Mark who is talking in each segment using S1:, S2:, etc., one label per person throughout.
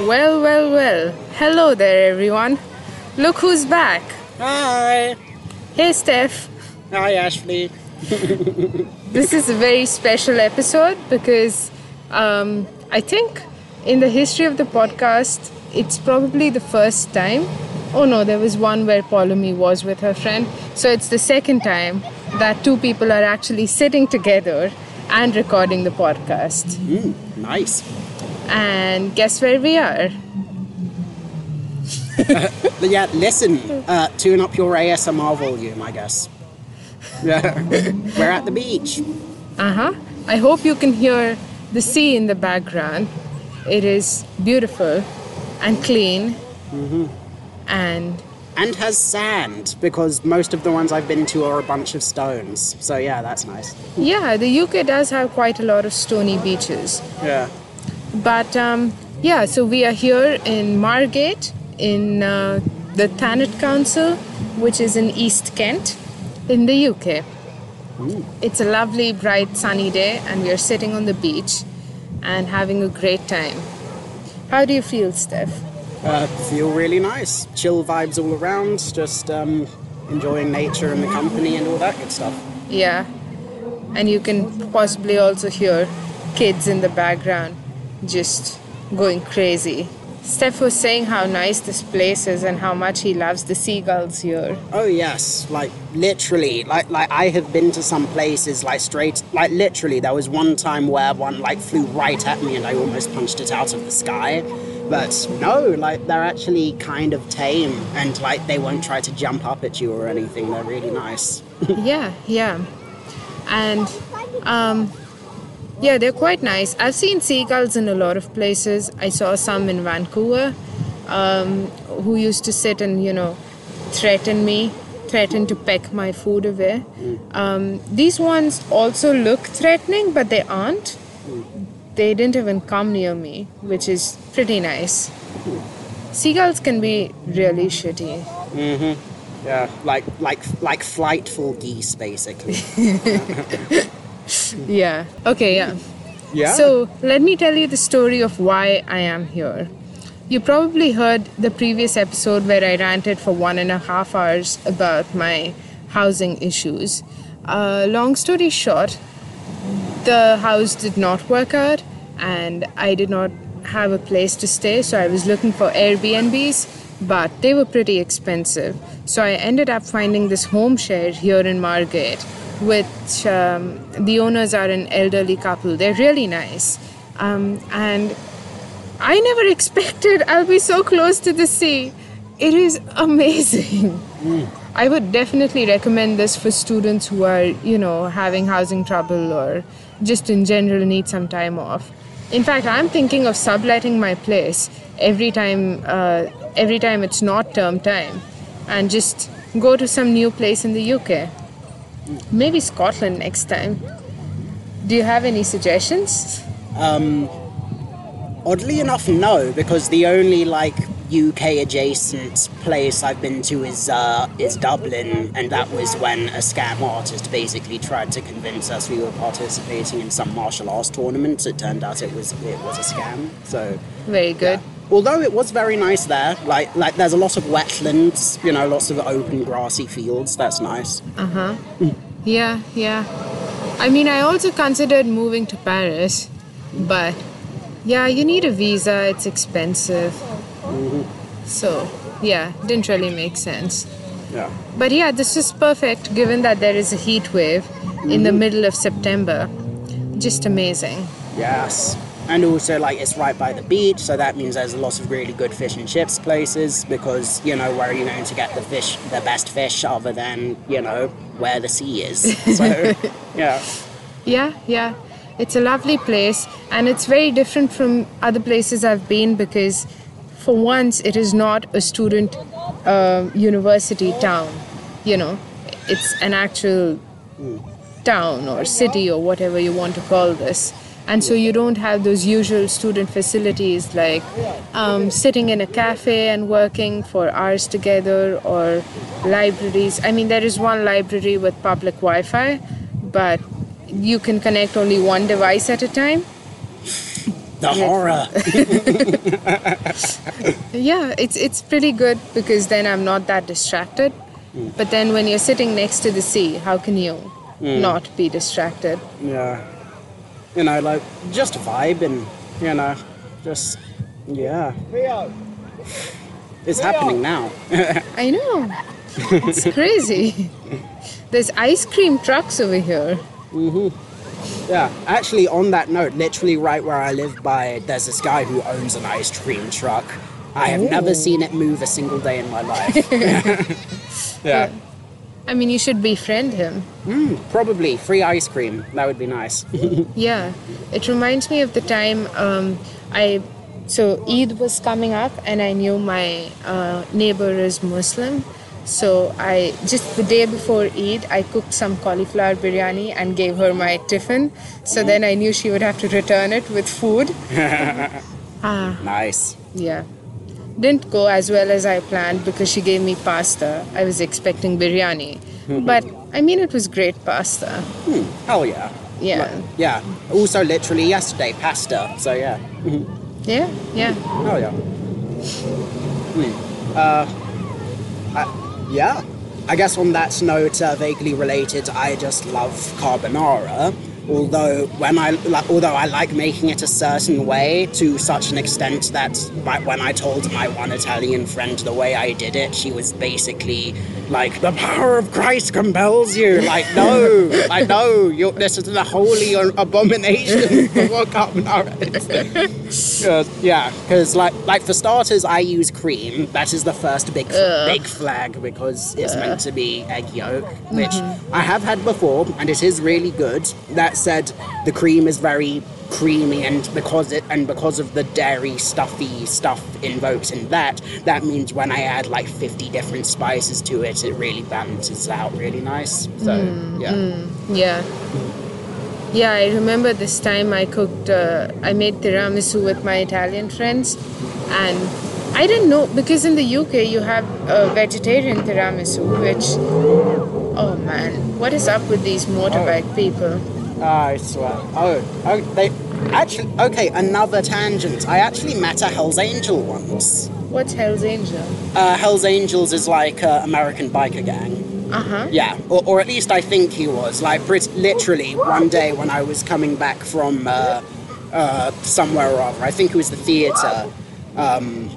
S1: Well, well, well. Hello there, everyone. Look who's back.
S2: Hi.
S1: Hey, Steff.
S2: Hi, Ashvni.
S1: This is a very special episode because um, I think in the history of the podcast, it's probably the first time. Oh no, there was one where Paulomi was with her friend. So it's the second time that two people are actually sitting together and recording the podcast.
S2: Mm, nice.
S1: And guess where we are?
S2: Yeah, listen, uh, tune up your ASMR volume, I guess. Yeah. We're at the beach.
S1: Uh huh. I hope you can hear the sea in the background. It is beautiful and clean. Mhm. And
S2: And has sand, because most of the ones I've been to are a bunch of stones. So yeah, that's nice.
S1: yeah, the UK does have quite a lot of stony beaches.
S2: Yeah.
S1: But um, yeah, so we are here in Margate in uh, the Thanet Council, which is in East Kent in the UK. It's a lovely, bright, sunny day, and we are sitting on the beach and having a great time. How do you feel, Steff?
S2: Uh, feel really nice. Chill vibes all around, just um, enjoying nature and the company and all that good stuff.
S1: Yeah. And you can possibly also hear kids in the background just going crazy. Steff was saying how nice this place is and how much he loves the seagulls here.
S2: Oh yes, like literally, like like I have been to some places like straight, like literally. There was one time where one like flew right at me and I almost punched it out of the sky. But no, like they're actually kind of tame and like they won't try to jump up at you or anything. They're really nice.
S1: yeah, yeah. And um, yeah, they're quite nice. I've seen seagulls in a lot of places. I saw some in Vancouver um, who used to sit and, you know, threaten me, threaten to peck my food away. Um, these ones also look threatening, but they aren't. They didn't even come near me, which is pretty nice. Seagulls can be really shitty.
S2: Yeah, like like like flightful geese, basically.
S1: Yeah. Okay, yeah.
S2: Yeah.
S1: So let me tell you the story of why I am here. You probably heard the previous episode where I ranted for one and a half hours about my housing issues. Uh, long story short, the house did not work out and I did not have a place to stay, so I was looking for Airbnbs, but they were pretty expensive. So I ended up finding this home share here in Margate, which um, the owners are an elderly couple. They're really nice. Um, and I never expected I'll be so close to the sea. It is amazing. I would definitely recommend this for students who are, you know, having housing trouble or just in general need some time off. In fact, I'm thinking of subletting my place every time, uh, every time it's not term time, and just go to some new place in the UK. Maybe Scotland next time. Do you have any suggestions?
S2: Um, Oddly enough, no, because the only like UK adjacent place I've been to is uh, is Dublin, and that was when a scam artist basically tried to convince us we were participating in some martial arts tournament. It turned out it was it was a scam. So
S1: Very good.
S2: Although it was very nice there, like like there's a lot of wetlands, you know, lots of open grassy fields. That's nice. Uh huh.
S1: Yeah, yeah. I mean, I also considered moving to Paris, but yeah, you need a visa, it's expensive. Mm-hmm. So, yeah, didn't really make sense.
S2: Yeah.
S1: But yeah, this is perfect given that there is a heat wave in the mm-hmm. middle of September. Just amazing.
S2: Yes. And also, like, it's right by the beach, so that means there's a lot of really good fish and chips places because, you know, where are you going to get the fish, the best fish, other than, you know, where the sea is? So, yeah.
S1: Yeah, yeah. It's a lovely place and it's very different from other places I've been because, for once, it is not a student uh, university town. You know, it's an actual town or city or whatever you want to call this. And so you don't have those usual student facilities like um, sitting in a cafe and working for hours together or libraries. I mean, there is one library with public Wi Fi, but you can connect only one device at a time.
S2: The horror.
S1: Yeah, it's it's pretty good because then I'm not that distracted. But then when you're sitting next to the sea, how can you not be distracted?
S2: Yeah. You know, like just vibe and you know, just yeah. It's happening now.
S1: I know. It's crazy. There's ice cream trucks over here. Mm-hmm.
S2: yeah. Actually on that note, literally right where I live by, there's this guy who owns an ice cream truck. I have never
S1: Oh.
S2: seen it move a single day in my life. yeah.
S1: I mean, you should befriend him.
S2: Probably free ice cream. That would be nice.
S1: Yeah, it reminds me of the time um, I. So Eid was coming up, and I knew my uh, neighbor is Muslim. So I just the day before Eid, I cooked some cauliflower biryani and gave her my tiffin. So then I knew she would have to return it with food. ah,
S2: nice.
S1: yeah. Didn't go as well as I planned because she gave me pasta. I was expecting biryani, but I mean it was great pasta.
S2: Hell yeah.
S1: Yeah,
S2: Yeah. Also, literally yesterday, pasta. So yeah.
S1: yeah, yeah.
S2: Oh yeah. Hmm. Uh, I- yeah. I guess on that note, uh, vaguely related, I just love carbonara. Although when I like, although I like making it a certain way to such an extent that when I told my one Italian friend the way I did it, she was basically like, "The power of Christ compels you." Like, no, I know you're, this is the holy abomination carbonara is. Uh, yeah, because like like for starters, I use cream. That is the first big big flag because it's meant to be egg yolk, which I have had before, and it is really good. That said, the cream is very creamy, and because it and because of the dairy stuffy stuff invoked in that, that means when I add like fifty different spices to it, it really balances out really nice. So yeah.
S1: Yeah. Yeah, I remember this time I cooked, uh, I made tiramisu with my Italian friends, and I didn't know because in the UK you have a vegetarian tiramisu, which, oh man, what is up with these motorbike people?
S2: I swear. Oh, oh, they actually. Okay, another tangent. I actually met a Hell's Angel once.
S1: What's Hell's Angel?
S2: Uh, Hell's Angels is like uh, American biker gang.
S1: Uh huh.
S2: Yeah, or, or at least I think he was. Like, literally, one day when I was coming back from uh, uh, somewhere or other, I think it was the theatre. Um,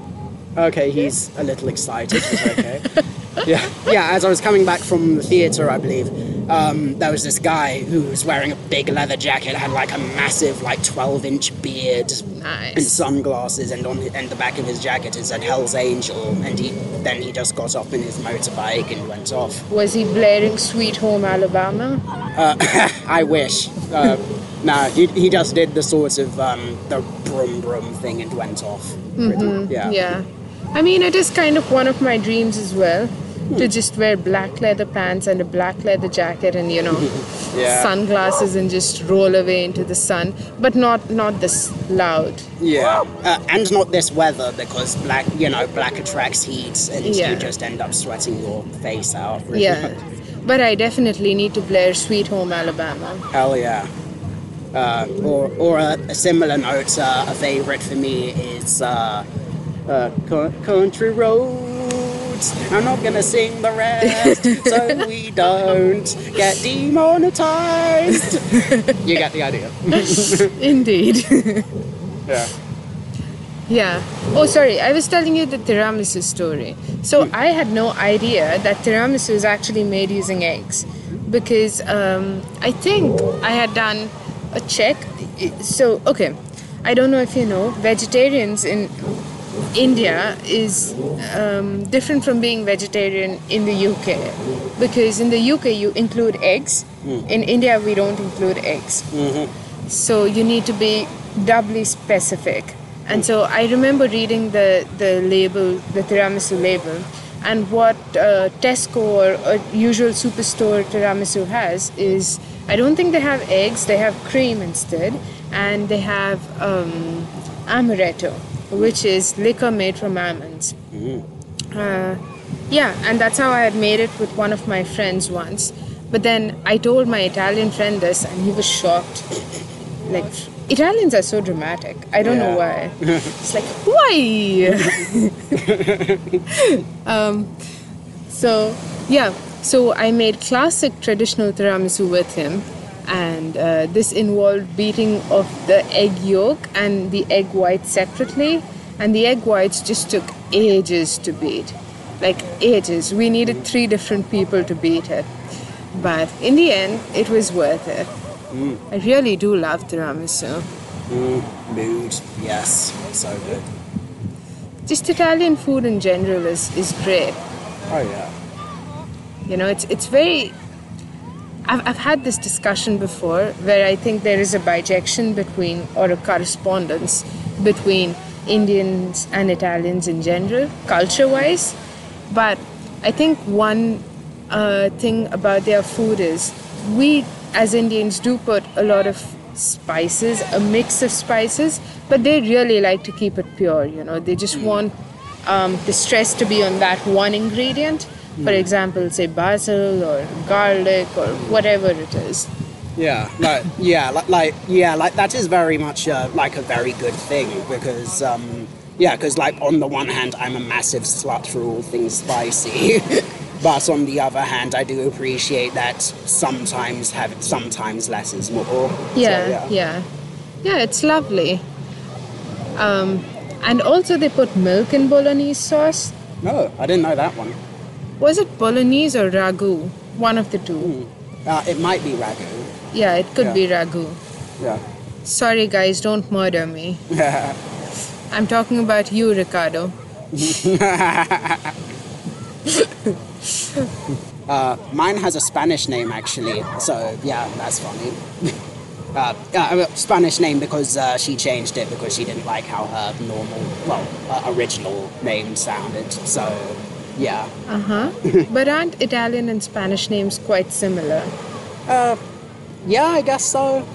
S2: okay, he's a little excited. Okay. yeah, yeah. As I was coming back from the theatre, I believe um, there was this guy who was wearing a big leather jacket, had like a massive, like twelve-inch beard,
S1: nice.
S2: and sunglasses, and on and the back of his jacket it said Hell's Angel, and he then he just got off in his motorbike and went off.
S1: Was he blaring Sweet Home Alabama?
S2: I wish. Uh, no, he, he just did the sort of um, the brum brum thing and went off. Pretty- Yeah.
S1: Yeah. I mean, it is kind of one of my dreams as well to just wear black leather pants and a black leather jacket and, you know,
S2: Yeah.
S1: sunglasses and just roll away into the sun, but not not this loud.
S2: Yeah. Uh, and not this weather because black, you know, black attracts heat and
S1: Yeah.
S2: you just end up sweating your face out. really.
S1: Yeah. But I definitely need to blare Sweet Home Alabama.
S2: Hell yeah. Uh, or or a, a similar note, uh, a favorite for me is uh, uh, co- Country Roads. I'm not gonna sing the rest so we don't get demonetized. you get the idea.
S1: Indeed.
S2: Yeah.
S1: Yeah. Oh, sorry. I was telling you the tiramisu story. So I had no idea that tiramisu is actually made using eggs, because um, I think I had done a check. So okay, I don't know if you know, vegetarians in India is um, different from being vegetarian in the UK, because in the UK you include eggs. In India we don't include eggs. So you need to be doubly specific. And so I remember reading the, the label, the tiramisu label, and what uh, Tesco or a usual superstore tiramisu has is I don't think they have eggs, they have cream instead, and they have um, amaretto, which is liquor made from almonds. Uh, yeah, and that's how I had made it with one of my friends once. But then I told my Italian friend this, and he was shocked. Like, Italians are so dramatic. I don't know why. it's like why? um, so yeah, so I made classic traditional tiramisu with him, and uh, this involved beating of the egg yolk and the egg white separately, and the egg whites just took ages to beat, like ages. We needed three different people to beat it, but in the end, it was worth it. I really do love tiramisu.
S2: Mood, yes, so good.
S1: Just Italian food in general is, is great.
S2: Oh yeah.
S1: You know, it's it's very. I've, I've had this discussion before where I think there is a bijection between or a correspondence between Indians and Italians in general, culture wise. But I think one uh, thing about their food is we as Indians do put a lot of spices, a mix of spices, but they really like to keep it pure. You know, they just want um, the stress to be on that one ingredient. For example, say basil or garlic or whatever it is.
S2: Yeah, like yeah, like, like yeah, like that is very much uh, like a very good thing because um, yeah, because like on the one hand, I'm a massive slut for all things spicy, but on the other hand, I do appreciate that sometimes have sometimes less is more. So,
S1: Yeah, yeah, yeah. It's lovely. Um, and also they put milk in bolognese sauce.
S2: No, I didn't know that one.
S1: Was it bolognese or ragu? One of the two.
S2: Uh, it might be ragu.
S1: Yeah, it could
S2: Yeah.
S1: be ragu.
S2: Yeah.
S1: Sorry, guys, don't murder me. I'm talking about you, Ricardo.
S2: Uh, mine has a Spanish name actually, so yeah, that's funny. Uh, uh, Spanish name because uh, she changed it because she didn't like how her normal, well, uh, original name sounded. So, yeah.
S1: Uh huh. but aren't Italian and Spanish names quite similar?
S2: Uh, yeah, I guess so.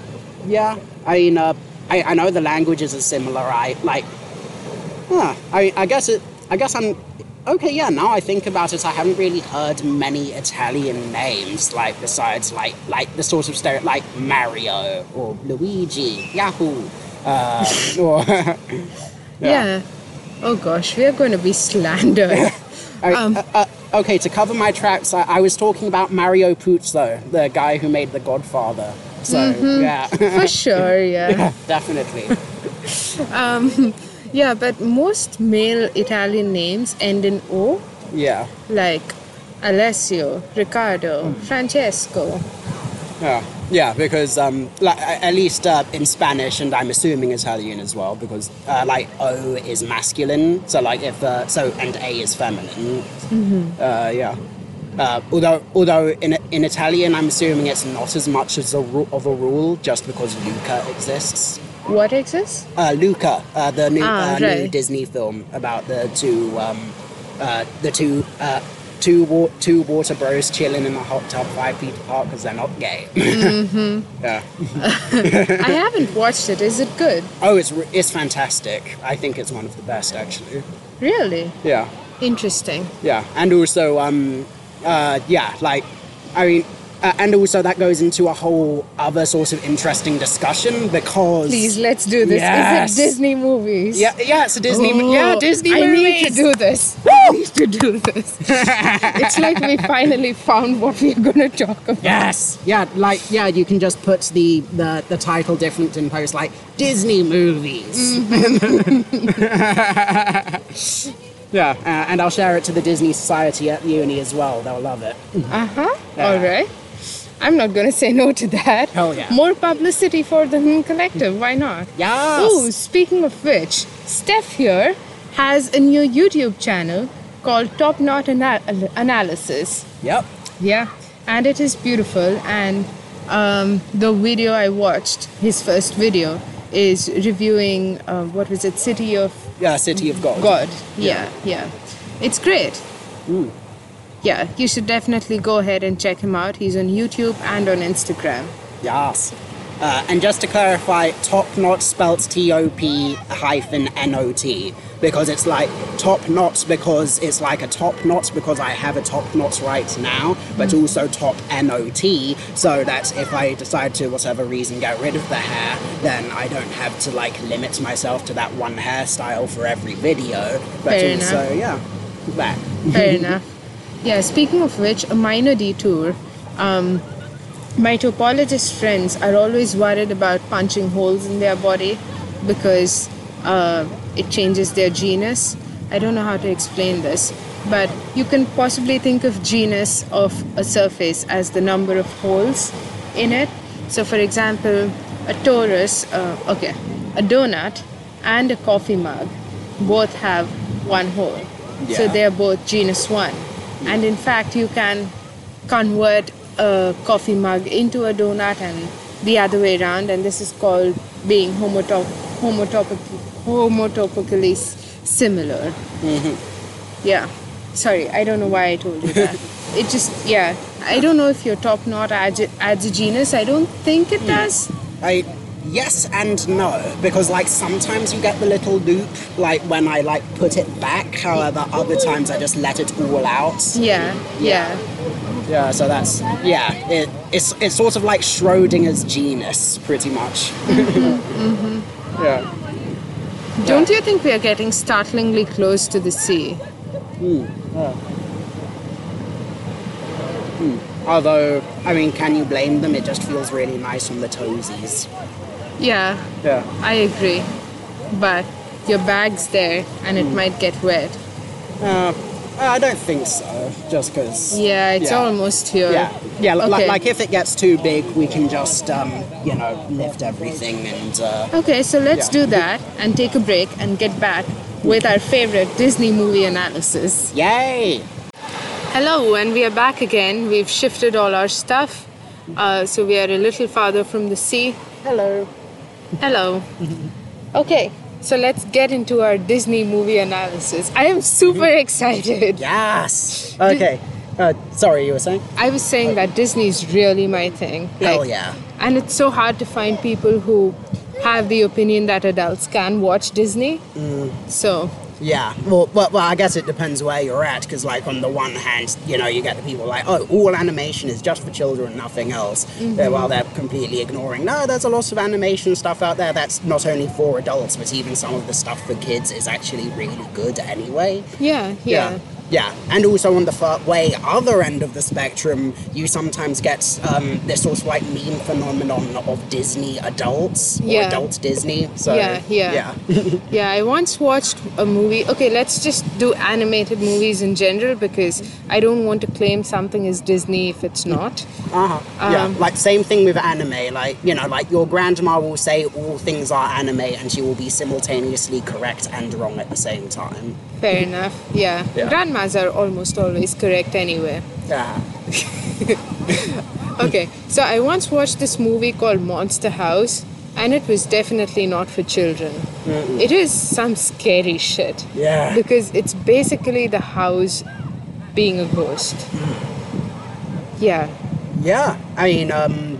S2: Yeah. I mean, uh, I, I know the languages are similar. right? like. Huh. I I guess it. I guess I'm. Okay, yeah. Now I think about it, I haven't really heard many Italian names like besides like like the sort of stereo like Mario or Luigi, Yahoo, uh, or
S1: Yeah. Oh gosh, we are going to be slandered. Um,
S2: uh, uh, okay, to cover my tracks, I, I was talking about Mario Puzo, the guy who made The Godfather. So
S1: Mm-hmm.
S2: yeah,
S1: For sure, yeah.
S2: definitely.
S1: Yeah, but most male Italian names end in O,
S2: Yeah.
S1: like Alessio, Riccardo, Francesco.
S2: Yeah, yeah, because um, like at least uh, in Spanish, and I'm assuming it's Italian as well, because uh, like O is masculine, so like if uh, so, and A is feminine. Uh, yeah. Uh, although, although in in Italian, I'm assuming it's not as much as a ru- of a rule, just because Luca exists.
S1: What exists?
S2: Uh, Luca, uh, the new,
S1: Ah,
S2: uh, new. Disney film about the two, um, uh, the two, uh, two, wa- two water bros chilling in a hot tub five feet apart because they're not gay. Mm-hmm. yeah.
S1: I haven't watched it. Is it good?
S2: Oh, it's re- it's fantastic. I think it's one of the best actually.
S1: Really?
S2: Yeah,
S1: Interesting.
S2: yeah, and also, um, uh, yeah, like, I mean. Uh, and also that goes into a whole other sort of interesting discussion because
S1: Please, let's do this.
S2: Yes.
S1: Is it Disney movies?
S2: yeah yeah it's a Disney
S1: Oh,
S2: yeah Disney
S1: I
S2: movies.
S1: need to do this. I need to do this. it's like we finally found what we're going to talk about.
S2: Yes. Yeah, like yeah, you can just put the the, the title different in post like Disney movies. yeah, uh, and I'll share it to the Disney Society at uni as well. They'll love it.
S1: Uh huh.
S2: Yeah.
S1: All right. I'm not going to say no to that.
S2: Hell yeah.
S1: More publicity for the Collective. Why not?
S2: Yes.
S1: Oh, speaking of which, Steff here has a new YouTube channel called Top-Not Ana- Analysis.
S2: Yep.
S1: Yeah, and it is beautiful. And um, the video I watched, his first video, is reviewing uh, what was it, City of
S2: Yeah, City of God.
S1: God. Yeah, yeah, it's great. Yeah, you should definitely go ahead and check him out. He's on YouTube and on Instagram.
S2: Yes. Uh, and just to clarify, top knot spelt T O P hyphen N O T because it's like top knot because it's like a top knot because I have a top knot right now, but also top N O T so that if I decide to, whatever reason, get rid of the hair, then I don't have to like limit myself to that one hairstyle for every video. But
S1: Fair
S2: also,
S1: enough.
S2: yeah, that.
S1: Fair enough. Yeah, speaking of which, a minor detour. Um, my topologist friends are always worried about punching holes in their body because uh, it changes their genus. I don't know how to explain this, but you can possibly think of genus of a surface as the number of holes in it. So, for example, a torus, uh, okay, a donut and a coffee mug both have one hole. So they are both genus 1. And in fact, you can convert a coffee mug into a donut and the other way around, and this is called being homotop- homotopic- homotopically similar. Mm-hmm. Yeah. Sorry, I don't know why I told you that. it just, yeah. I don't know if your top knot adds, a genus. I don't think it hmm. does.
S2: I yes and no because like sometimes you get the little loop like when I like put it back. However, other times I just let it all out.
S1: Yeah, yeah.
S2: Yeah, so that's yeah. It, it's it's sort of like Schrodinger's genus, pretty much. Mm-hmm, mm-hmm. Yeah.
S1: Don't you think we are getting startlingly close to the sea? Hmm, hmm.
S2: Although, I mean, can you blame them? It just feels really nice on the toesies.
S1: Yeah,
S2: Yeah.
S1: I agree. But your bag's there and it might get wet.
S2: Uh, I don't think so. Just because.
S1: Yeah, it's
S2: Yeah.
S1: almost here.
S2: Yeah, yeah.
S1: Okay.
S2: Like, like if it gets too big, we can just um, you know lift everything and uh,
S1: Okay, so let's
S2: Yeah.
S1: do that and take a break and get back with our favorite Disney movie analysis.
S2: yay!
S1: Hello, and we are back again. We've shifted all our stuff. Uh, so we are a little farther from the sea.
S2: Hello.
S1: Hello. Okay, so let's get into our Disney movie analysis. I am super excited.
S2: Yes. Okay. Uh, sorry, you were saying?
S1: I was saying that Disney is really my thing.
S2: Hell
S1: Like,
S2: yeah.
S1: And it's so hard to find people who have the opinion that adults can watch Disney.
S2: Mm.
S1: So,
S2: Yeah. Well, well, well, I guess it depends where you're at, because like on the one hand, you know, you get the people like, oh, all animation is just for children, nothing else. Uh, While they're completely ignoring, no, there's a lot of animation stuff out there that's not only for adults, but even some of the stuff for kids is actually really good anyway.
S1: yeah, yeah.
S2: Yeah, and also on the far way other end of the spectrum, you sometimes get um, this sort of like meme phenomenon of Disney adults or
S1: Yeah.
S2: adult Disney. So
S1: Yeah, yeah.
S2: yeah.
S1: Yeah, I once watched a movie. Okay, let's just do animated movies in general because I don't want to claim something is Disney if it's not.
S2: Uh-huh. yeah,
S1: Um,
S2: like same thing with anime. Like you know, like your grandma will say all things are anime, and she will be simultaneously correct and wrong at the same time.
S1: Fair enough. Yeah.
S2: Yeah.
S1: Are almost always correct anyway.
S2: Yeah.
S1: Okay, so I once watched this movie called Monster House, and it was definitely not for children. It is some scary shit.
S2: Yeah.
S1: Because it's basically the house being a ghost. Yeah.
S2: Yeah, I mean, um,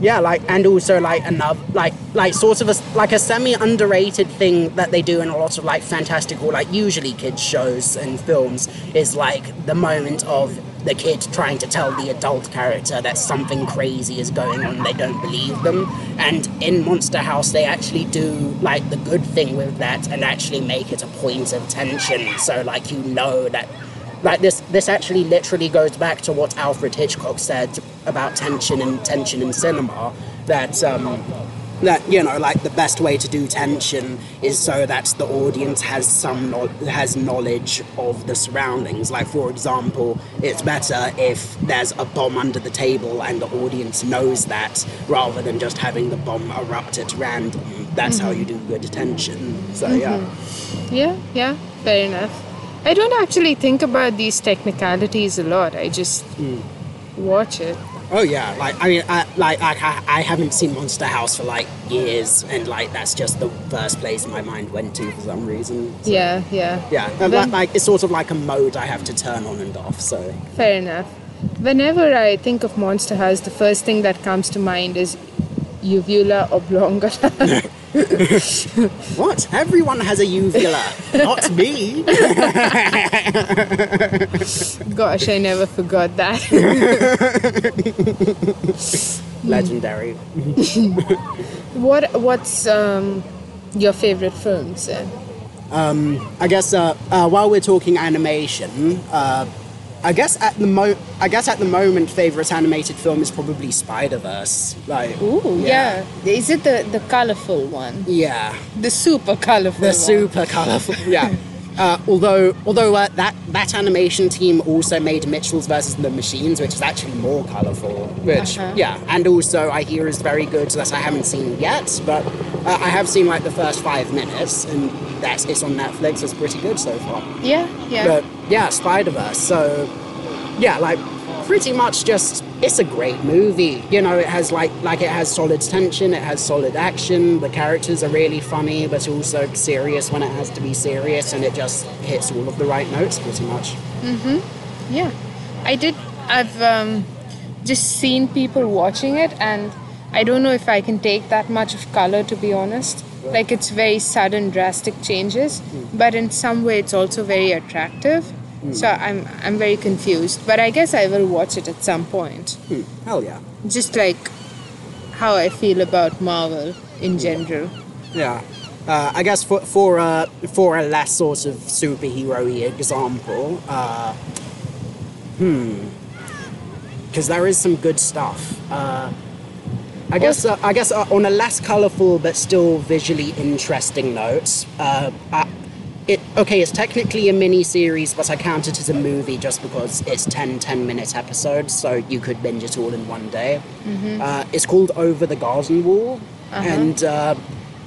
S2: yeah, like, and also like another, like, like sort of a like a semi underrated thing that they do in a lot of like fantastical, like usually kids shows and films is like the moment of the kid trying to tell the adult character that something crazy is going on, they don't believe them. And in Monster House, they actually do like the good thing with that and actually make it a point of tension. So like you know that like this this actually literally goes back to what Alfred Hitchcock said about tension and tension in cinema that um that you know like the best way to do tension is so that the audience has some no- has knowledge of the surroundings. Like for example it's better if there's a bomb under the table and the audience knows that rather than just having the bomb erupt at random. That's how you do good tension. So yeah.
S1: Yeah, yeah, fair enough. I don't actually think about these technicalities a lot. I just hmm. watch it.
S2: Oh yeah, like I mean, I, like I, I haven't seen Monster House for like years, and like that's just the first place my mind went to for some reason. So,
S1: Yeah, yeah.
S2: yeah, and, like it's sort of like a mode I have to turn on and off. So
S1: Fair enough. Whenever I think of Monster House, the first thing that comes to mind is uvula oblongata.
S2: What? Everyone has a uvula. Not me.
S1: Gosh, I never forgot that.
S2: Legendary.
S1: what What's um, your favorite films then?
S2: I guess uh, uh, while we're talking animation, uh, I guess at the mo I guess at the moment favorite animated film is probably Spider Verse. Like
S1: Ooh, yeah. Is it the the colorful one?
S2: yeah,
S1: The super colorful
S2: the
S1: one.
S2: super colorful. Yeah. Uh, although although uh, that that animation team also made Mitchell's versus the Machines, which is actually more colorful. Which
S1: Uh-huh.
S2: yeah, and also I hear is very good so that I haven't seen yet, but uh, I have seen like the first five minutes, and that's it's on Netflix. It's pretty good so far.
S1: Yeah, yeah.
S2: But yeah, Spider Verse. So yeah, like pretty much just it's a great movie. You know, it has like like it has solid tension, it has solid action. The characters are really funny, but also serious when it has to be serious, and it just hits all of the right notes pretty much. Mhm.
S1: Yeah, I did. I've um, just seen people watching it, and I don't know if I can take that much of color to be honest. Like it's very sudden, drastic changes, but in some way it's also very attractive. So I'm I'm very confused, but I guess I will watch it at some point.
S2: Hmm, hell yeah.
S1: Just like how I feel about Marvel in general.
S2: Yeah. Uh, I guess for for a for a less sort of superhero-y example, uh, hmm, because there is some good stuff. Uh, I guess uh, I guess uh, on a less colourful but still visually interesting note, uh, I, it okay. It's technically a mini series, but I count it as a movie just because it's 10 10 minute episodes, so you could binge it all in one day. Uh, it's called Over the Garden Wall, and uh,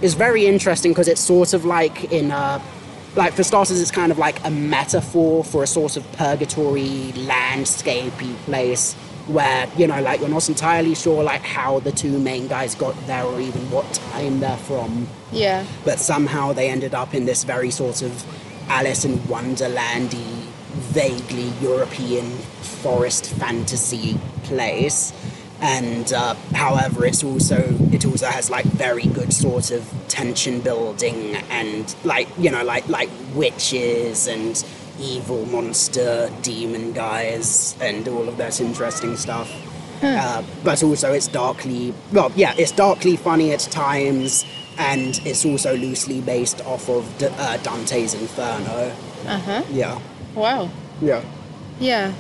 S2: it's very interesting because it's sort of like in a like for starters, it's kind of like a metaphor for a sort of purgatory landscapey place where you know like you're not entirely sure like how the two main guys got there or even what time they're from
S1: Yeah.
S2: but somehow they ended up in this very sort of Alice in Wonderlandy, vaguely European forest fantasy place. And uh, however, it's also it also has like very good sort of tension building and like you know like like witches and evil monster demon guys and all of that interesting stuff. Uh, but also it's darkly well yeah it's darkly funny at times and it's also loosely based off of D- uh, dante's inferno
S1: Uh huh.
S2: yeah
S1: Wow.
S2: yeah
S1: Yeah.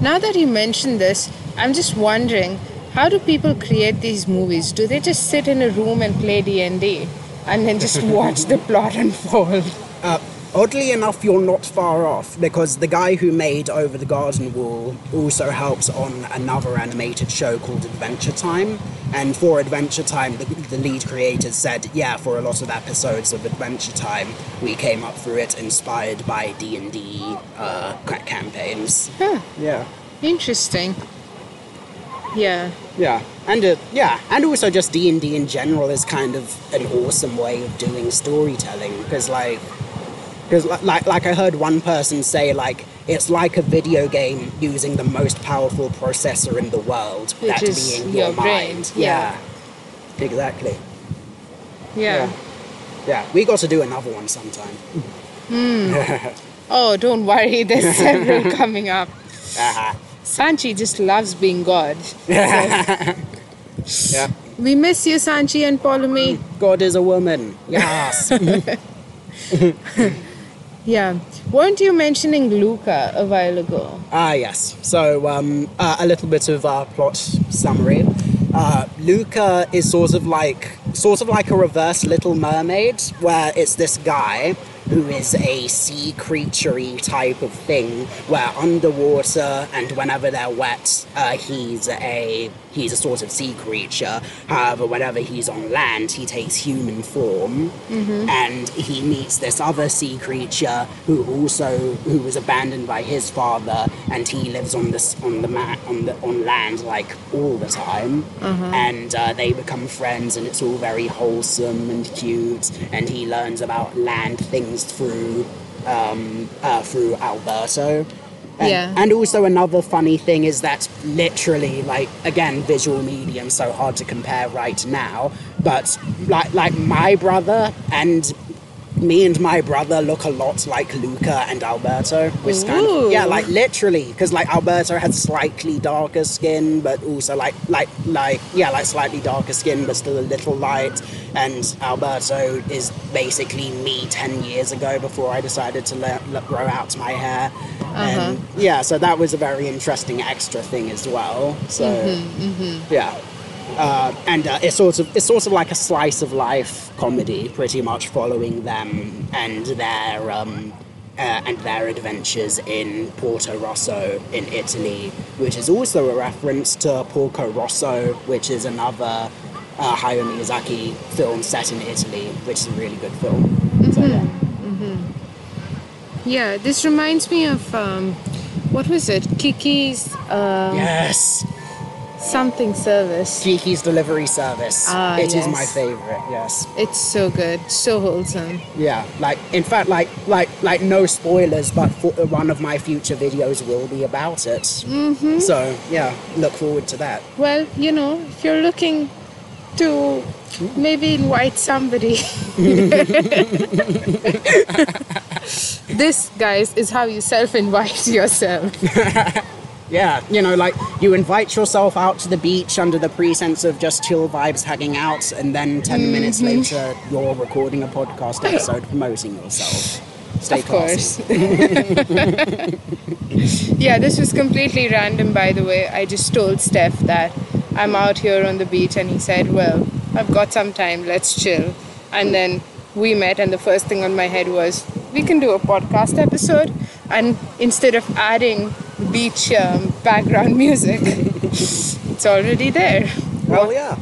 S1: Now that you mention this, I'm just wondering, how do people create these movies? Do they just sit in a room and play D&D and then just watch the plot unfold?
S2: uh, oddly enough you're not far off because the guy who made over the garden wall also helps on another animated show called adventure time and for adventure time the, the lead creators said yeah for a lot of episodes of adventure time we came up through it inspired by d&d uh, campaigns
S1: Huh.
S2: yeah
S1: Interesting. Yeah.
S2: Yeah, and uh, yeah, and also just D and D in general is kind of an awesome way of doing storytelling because like, because like like I heard one person say like it's like a video game using the most powerful processor in the world,
S1: Which
S2: that
S1: is
S2: being
S1: your
S2: your,
S1: brain,
S2: mind.
S1: yeah.
S2: Yeah, exactly.
S1: Yeah.
S2: Yeah, we got to do another one sometime.
S1: Oh, don't worry, there's several coming up.
S2: Uh-huh.
S1: Sanchi just loves being God.
S2: Yeah,
S1: We miss you, Sanchi and Paulomi.
S2: God is a woman. Yes.
S1: Yeah. Weren't you mentioning Luca a while ago?
S2: Ah, yes. So, um, uh, a little bit of uh, plot summary. Uh, Luca is sort of like, sort of like a reverse Little Mermaid, where it's this guy who is a sea creaturey type of thing, where underwater and whenever they're wet, uh, he's a he's a sort of sea creature. However, whenever he's on land, he takes human form, and he meets this other sea creature who also who was abandoned by his father, and he lives on this on the mat on the on land like all the time, and uh, they become friends, and it's all very wholesome and cute, and he learns about land things through um, uh, through Alberto. And,
S1: Yeah.
S2: and also another funny thing is that literally, like again, visual medium, so hard to compare right now. But like like my brother and me and my brother look a lot like Luca and Alberto. Which kind of yeah, like literally, because like Alberto had slightly darker skin, but also like like like yeah, like slightly darker skin, but still a little light. And Alberto is basically me ten years ago before I decided to let, let grow out my hair. Uh-huh. And yeah, so that was a very interesting extra thing as well. So mm-hmm, mm-hmm. yeah. Uh, and uh, it's sort of it's sort of like a slice of life comedy, pretty much following them and their um, uh, and their adventures in Porto Rosso in Italy, which is also a reference to Porco Rosso, which is another uh, Hayao Miyazaki film set in Italy, which is a really good film. So, yeah.
S1: Yeah, this reminds me of um, what was it? Kiki's uh,
S2: Yes,
S1: something service.
S2: Kiki's Delivery Service.
S1: Ah,
S2: It is my favorite. Yes.
S1: It's so good, so wholesome.
S2: Yeah, like in fact, like like like no spoilers, but for, one of my future videos will be about it. Mm-hmm. So yeah, look forward to that.
S1: Well, you know, if you're looking to maybe invite somebody, this, guys, is how you self-invite yourself.
S2: Yeah, you know, like you invite yourself out to the beach under the pretense of just chill vibes, hanging out, and then 10 mm-hmm. minutes later you're recording a podcast episode promoting yourself. Stay
S1: of
S2: classy.
S1: course. yeah, this was completely random, by the way. I just told Steff that I'm out here on the beach, and he said, Well, I've got some time, let's chill. And then we met, and the first thing on my head was, We can do a podcast episode. And instead of adding beach um, background music, it's already there.
S2: Well, yeah.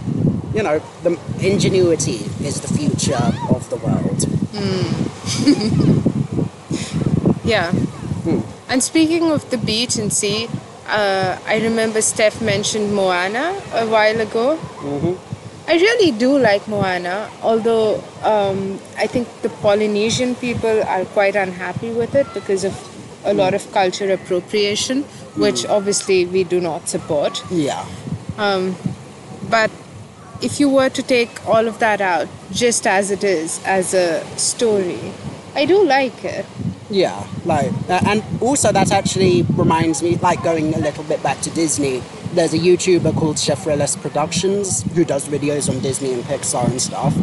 S2: You know, the ingenuity is the future of the world.
S1: Yeah. And speaking of the beach and sea, uh, I remember Steff mentioned Moana a while ago. I really do like Moana, although um, I think the Polynesian people are quite unhappy with it because of a lot of culture appropriation, which obviously we do not support.
S2: Yeah.
S1: Um, But if you were to take all of that out, just as it is, as a story, I do like it.
S2: Yeah, like, uh, and also that actually reminds me, like going a little bit back to Disney. There's a YouTuber called Schaffrillas Productions who does videos on Disney and Pixar and stuff.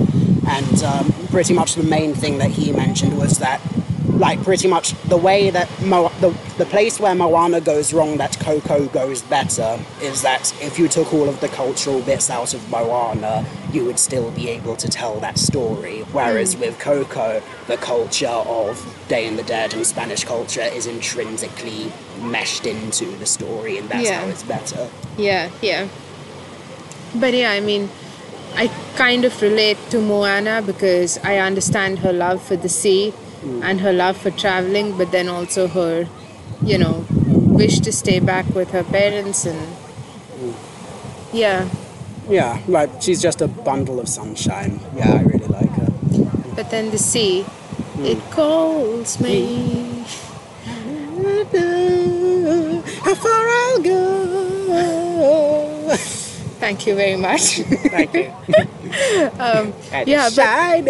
S2: And um, pretty much the main thing that he mentioned was that, like, pretty much the way that Mo- the the place where Moana goes wrong, that Coco goes better, is that if you took all of the cultural bits out of Moana, you would still be able to tell that story. Whereas hmm. with Coco, the culture of Day in the Dead and Spanish culture is intrinsically meshed into the story, and that's
S1: Yeah.
S2: how it's better.
S1: Yeah, yeah. But yeah, I mean, I kind of relate to Moana because I understand her love for the sea and her love for traveling, but then also her, you know, wish to stay back with her parents and mm. yeah.
S2: Yeah, like she's just a bundle of sunshine. Yeah, I really like her.
S1: But then the sea, mm. it calls me. Mm.
S2: How far I'll go.
S1: Thank you very much.
S2: Thank you.
S1: um, yeah, but.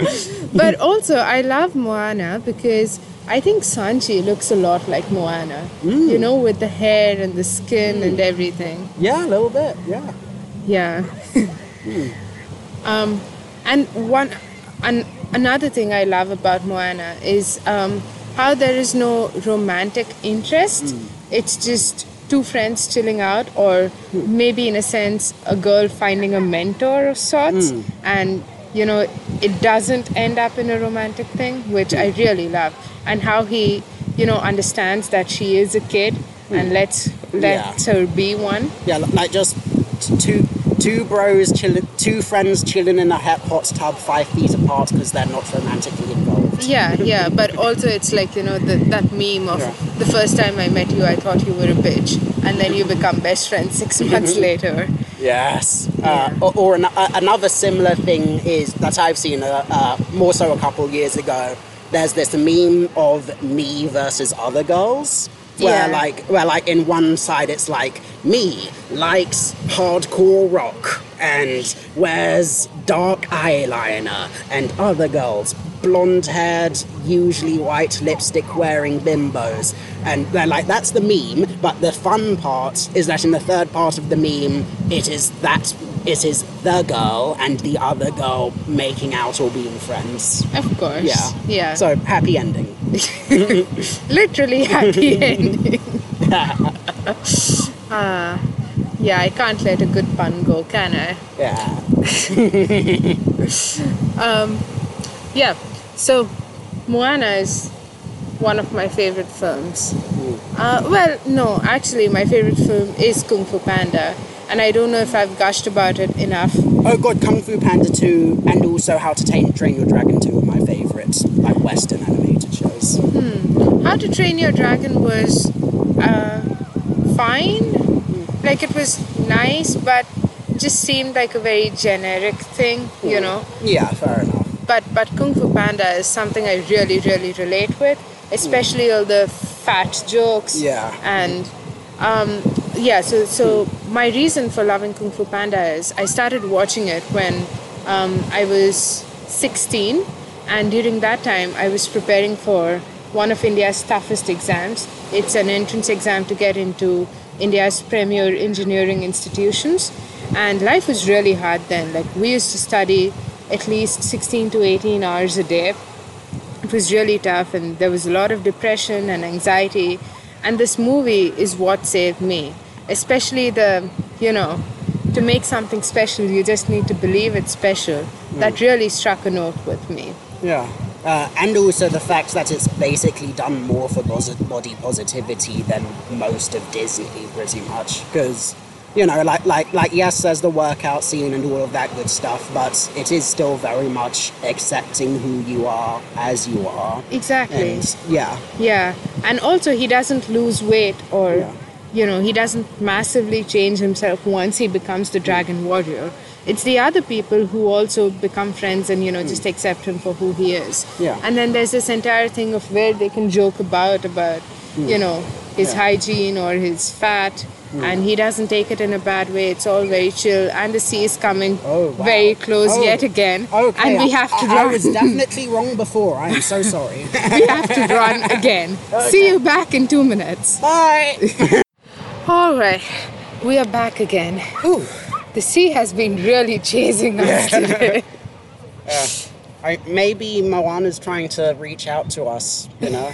S1: But also, I love Moana because I think Sanchi looks a lot like Moana. You know, with the hair and the skin and everything.
S2: yeah, a little bit. Yeah.
S1: Yeah. um, and one, an, another thing I love about Moana is um, how there is no romantic interest. It's just two friends chilling out, or maybe in a sense, a girl finding a mentor of sorts, hmm. and you know, it doesn't end up in a romantic thing, which I really love. And how he, you know, understands that she is a kid and hmm. lets lets her be one.
S2: Yeah, like just two two bros chilling, two friends chilling in a hot hot tub five feet apart because they're not romantically involved.
S1: Yeah, yeah, but also it's like you know the, that meme of
S2: Yeah.
S1: the first time I met you, I thought you were a bitch, and then you become best friends six months later.
S2: Yes. Uh, or or an, uh, another similar thing is that I've seen uh, uh, more so a couple years ago there's this meme of me versus other girls. Where
S1: Yeah.
S2: like where like in one side it's like me likes hardcore rock and wears dark eyeliner and other girls blonde haired usually white lipstick wearing bimbos and they're like that's the meme but the fun part is that in the third part of the meme it is that it is the girl and the other girl making out or being friends
S1: Of course.
S2: yeah
S1: Yeah.
S2: so happy ending
S1: literally happy ending. Ah, yeah, I can't let a good pun go, can I?
S2: yeah um,
S1: Yeah. So, Moana is one of my favorite films. Uh, well, no, actually, my favorite film is Kung Fu Panda, and I don't know if I've gushed about it enough.
S2: Oh god, Kung Fu Panda 2 and also How to Train, Train Your Dragon 2 are my favourites, like Western animated shows.
S1: How to Train Your Dragon was uh, fine. Like it was nice, but just seemed like a very generic thing, you know.
S2: Yeah, fair enough.
S1: But but Kung Fu Panda is something I really really relate with, especially all the fat jokes.
S2: Yeah.
S1: And um, yeah, so so my reason for loving Kung Fu Panda is I started watching it when um, I was 16, and during that time I was preparing for one of India's toughest exams. It's an entrance exam to get into India's premier engineering institutions, and life was really hard then. Like we used to study at least 16 to 18 hours a day it was really tough and there was a lot of depression and anxiety and this movie is what saved me especially the you know to make something special you just need to believe it's special that really struck a note with me
S2: Yeah. Uh, and also the fact that it's basically done more for body positivity than most of Disney, pretty much. Because, you know, like, like, like, yes, there's the workout scene and all of that good stuff, but it is still very much accepting who you are as you are.
S1: exactly
S2: And, yeah.
S1: yeah and also he doesn't lose weight or
S2: Yeah.
S1: you know he doesn't massively change himself once he becomes the dragon warrior it's the other people who also become friends and you know just hmm. accept him for who he is
S2: Yeah.
S1: and then there's this entire thing of where they can joke about about you hmm. know his
S2: Yeah.
S1: hygiene or his fat Hmm. and he doesn't take it in a bad way it's all very chill and the sea is coming
S2: Oh, wow.
S1: very close
S2: Oh,
S1: yet again
S2: Okay.
S1: and we have to
S2: I, I was definitely wrong before. I am so sorry.
S1: we have to run again see you back in two minutes
S2: Bye.
S1: All right, we are back again.
S2: Ooh.
S1: The sea has been really chasing us today.
S2: I, maybe Moana's trying to reach out to us, you know?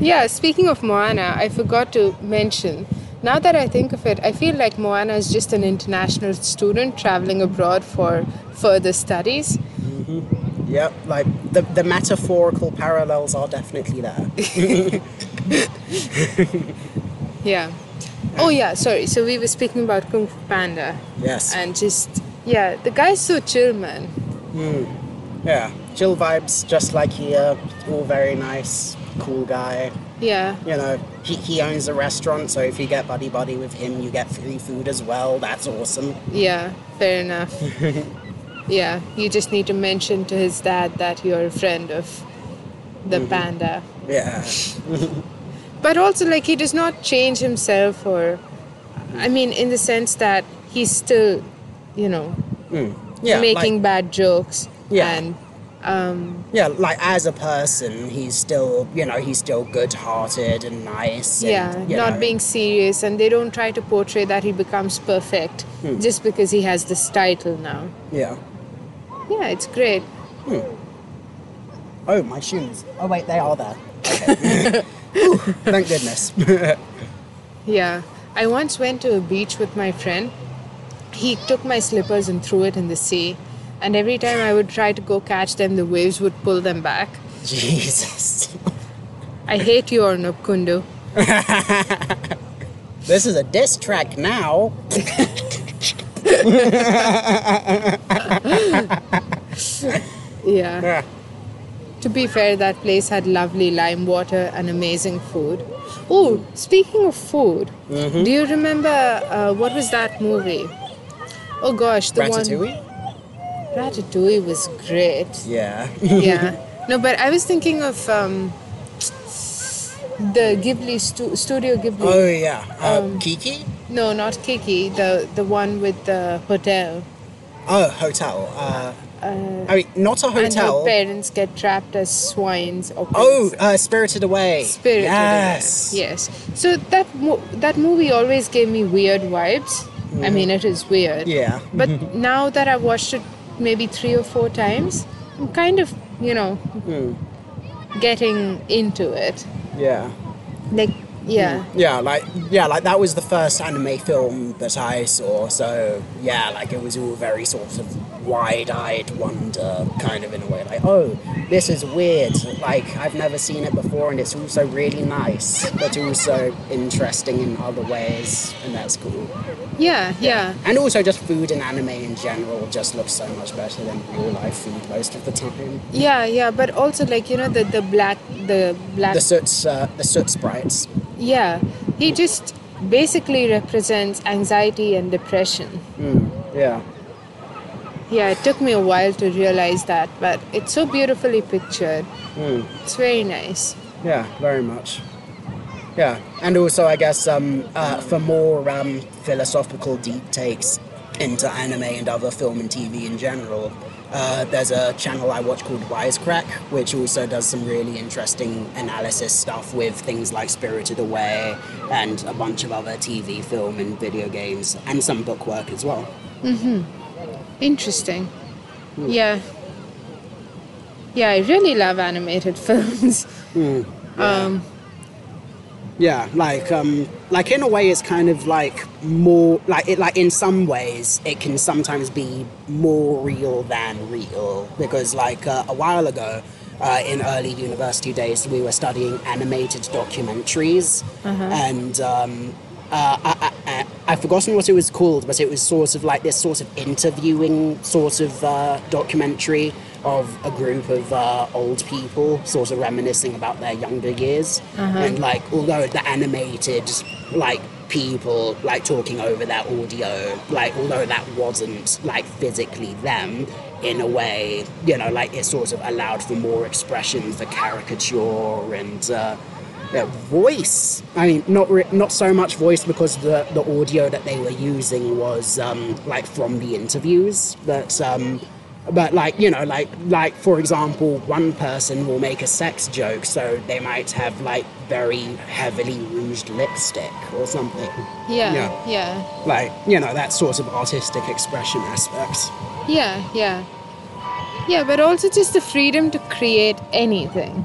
S1: yeah, speaking of Moana, I forgot to mention. Now that I think of it, I feel like Moana is just an international student traveling abroad for further studies. Mm-hmm.
S2: yep, like the, the metaphorical parallels are definitely there.
S1: Yeah. Oh, yeah, sorry. So we were speaking about Kung Fu Panda.
S2: Yes.
S1: And just, yeah, the guy's so chill, man. Hmm.
S2: yeah, chill vibes, just like here. All very nice, cool guy.
S1: Yeah.
S2: You know, he, he owns a restaurant, so if you get buddy buddy with him, you get free food as well. That's awesome.
S1: Yeah, fair enough. yeah, you just need to mention to his dad that you're a friend of the mm-hmm. panda.
S2: Yeah.
S1: But also, like, he does not change himself, or, I mean, in the sense that he's still, you know, mm.
S2: Yeah.
S1: making
S2: like,
S1: bad jokes.
S2: Yeah.
S1: And, um,
S2: yeah, like as a person, he's still, you know, he's still good hearted and nice. and,
S1: yeah, not
S2: know,
S1: being serious. And they don't try to portray that he becomes perfect just because he has this title now.
S2: Yeah.
S1: Yeah, it's great.
S2: Oh, my shoes. Oh, wait, they are there. Okay. Thank goodness.
S1: Yeah, I once went to a beach with my friend. He took my slippers and threw it in the sea, and every time I would try to go catch them, the waves would pull them back.
S2: Jesus.
S1: I hate you, Arnab Kundu.
S2: This is a diss track now.
S1: Yeah. To be fair, that place had lovely lime water and amazing food. Oh, speaking of food, do you remember uh, what was that movie? Oh gosh, the one Ratatouille was great.
S2: Yeah.
S1: Yeah. No, but I was thinking of um, the Ghibli stu- Studio Ghibli.
S2: Oh yeah, uh,
S1: Um,
S2: Kiki.
S1: No, not Kiki. The the one with the hotel.
S2: Oh, hotel. Uh,
S1: Uh,
S2: I mean, not a hotel.
S1: and parents get trapped as swines or
S2: Oh, uh, Spirited Away.
S1: Spirited
S2: Yes.
S1: Away. Yes. So that mo- that movie always gave me weird vibes. I mean, it is weird.
S2: Yeah.
S1: But now that I've watched it maybe three or four times, I'm kind of, you know,
S2: Hmm.
S1: getting into it.
S2: Yeah.
S1: Like, yeah.
S2: Yeah, like yeah, like that was the first anime film that I saw. So yeah, like it was all very sort of wide-eyed wonder, kind of in a way. Like, oh, this is weird. Like I've never seen it before, and it's also really nice, but also interesting in other ways, and that's cool.
S1: Yeah, yeah.
S2: And also, just food and anime in general just looks so much better than real life food most of the time.
S1: Yeah, yeah, but also like you know the the black the black
S2: The soots, uh, the soot sprites.
S1: yeah he just basically represents anxiety and depression.
S2: Yeah.
S1: Yeah, it took me a while to realize that, but it's so beautifully pictured. It's very nice.
S2: Yeah, very much. Yeah, and also I guess um, uh, for more um, philosophical deep takes into anime and other film and TV in general, uh, there's a channel I watch called Wisecrack, which also does some really interesting analysis stuff with things like Spirited Away and a bunch of other TV, film, and video games, and some book work as well.
S1: Interesting. Yeah. Yeah, I really love animated films. Um,
S2: Yeah, like um, like in a way, it's kind of like more like it like in some ways it can sometimes be more real than real because like uh, a while ago. Uh, in early university days, we were studying animated documentaries, and um, uh, I, I, I, I've forgotten what it was called, but it was sort of like this sort of interviewing sort of uh, documentary of a group of uh, old people, sort of reminiscing about their younger years, and like although the animated like people like talking over their audio, like although that wasn't like physically them, in a way, you know, like it sort of allowed for more expression for caricature and. Uh, yeah, voice. I mean, not re- not so much voice because the the audio that they were using was um, like from the interviews, but um, but like you know, like like for example, one person will make a sex joke, so they might have like very heavily rouged lipstick or something.
S1: yeah,
S2: Yeah.
S1: yeah,
S2: Like you know that sort of artistic expression aspect.
S1: yeah, yeah. Yeah, but also just the freedom to create anything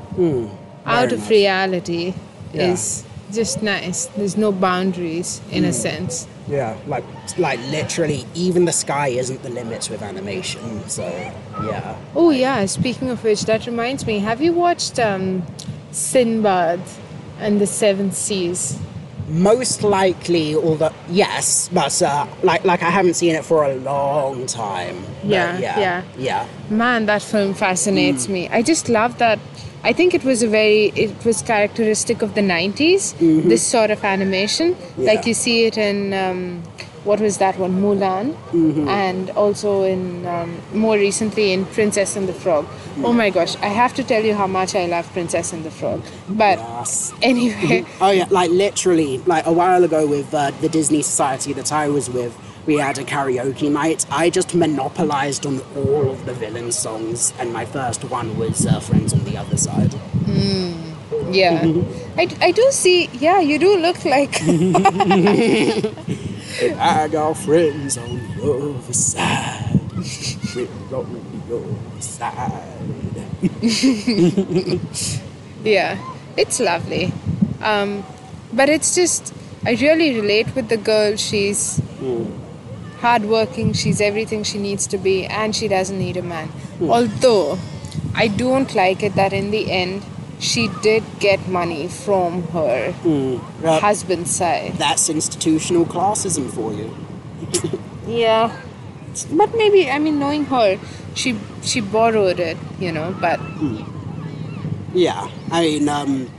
S1: out of reality
S2: Yeah.
S1: is just nice. There's no boundaries in a sense.
S2: Yeah, like like literally, even the sky isn't the limits with animation. So yeah.
S1: Oh yeah, speaking of which, that reminds me. Have you watched um, Sinbad and the Seven Seas?
S2: Most likely, although yes, but uh, like like I haven't seen it for a long time.
S1: Yeah,
S2: yeah,
S1: yeah.
S2: yeah.
S1: Man, that film fascinates me. I just love that. I think it was a very it was characteristic of the 90s. This sort of animation,
S2: Yeah.
S1: like you see it in um, what was that one, Mulan, and also in um, more recently in Princess and the Frog. Oh my gosh, I have to tell you how much I love Princess and the Frog. But
S2: Yes.
S1: anyway,
S2: Oh yeah, like literally, like a while ago with uh, the Disney Society that I was with, we had a karaoke night. I just monopolized on all of the villain songs, and my first one was uh, "Friends on the Other Side."
S1: yeah, I, I do see. Yeah, you do look like.
S2: I got friends on the other side. We're on the other side.
S1: Yeah, it's lovely. Um, but it's just, I really relate with the girl. She's hardworking, she's everything she needs to be, and she doesn't need a man. Although, I don't like it that in the end, she did get money from her
S2: Uh,
S1: husband's side.
S2: that's institutional classism for you.
S1: Yeah. But maybe, I mean, knowing her, she she borrowed it, you know, but
S2: Yeah, I mean, um,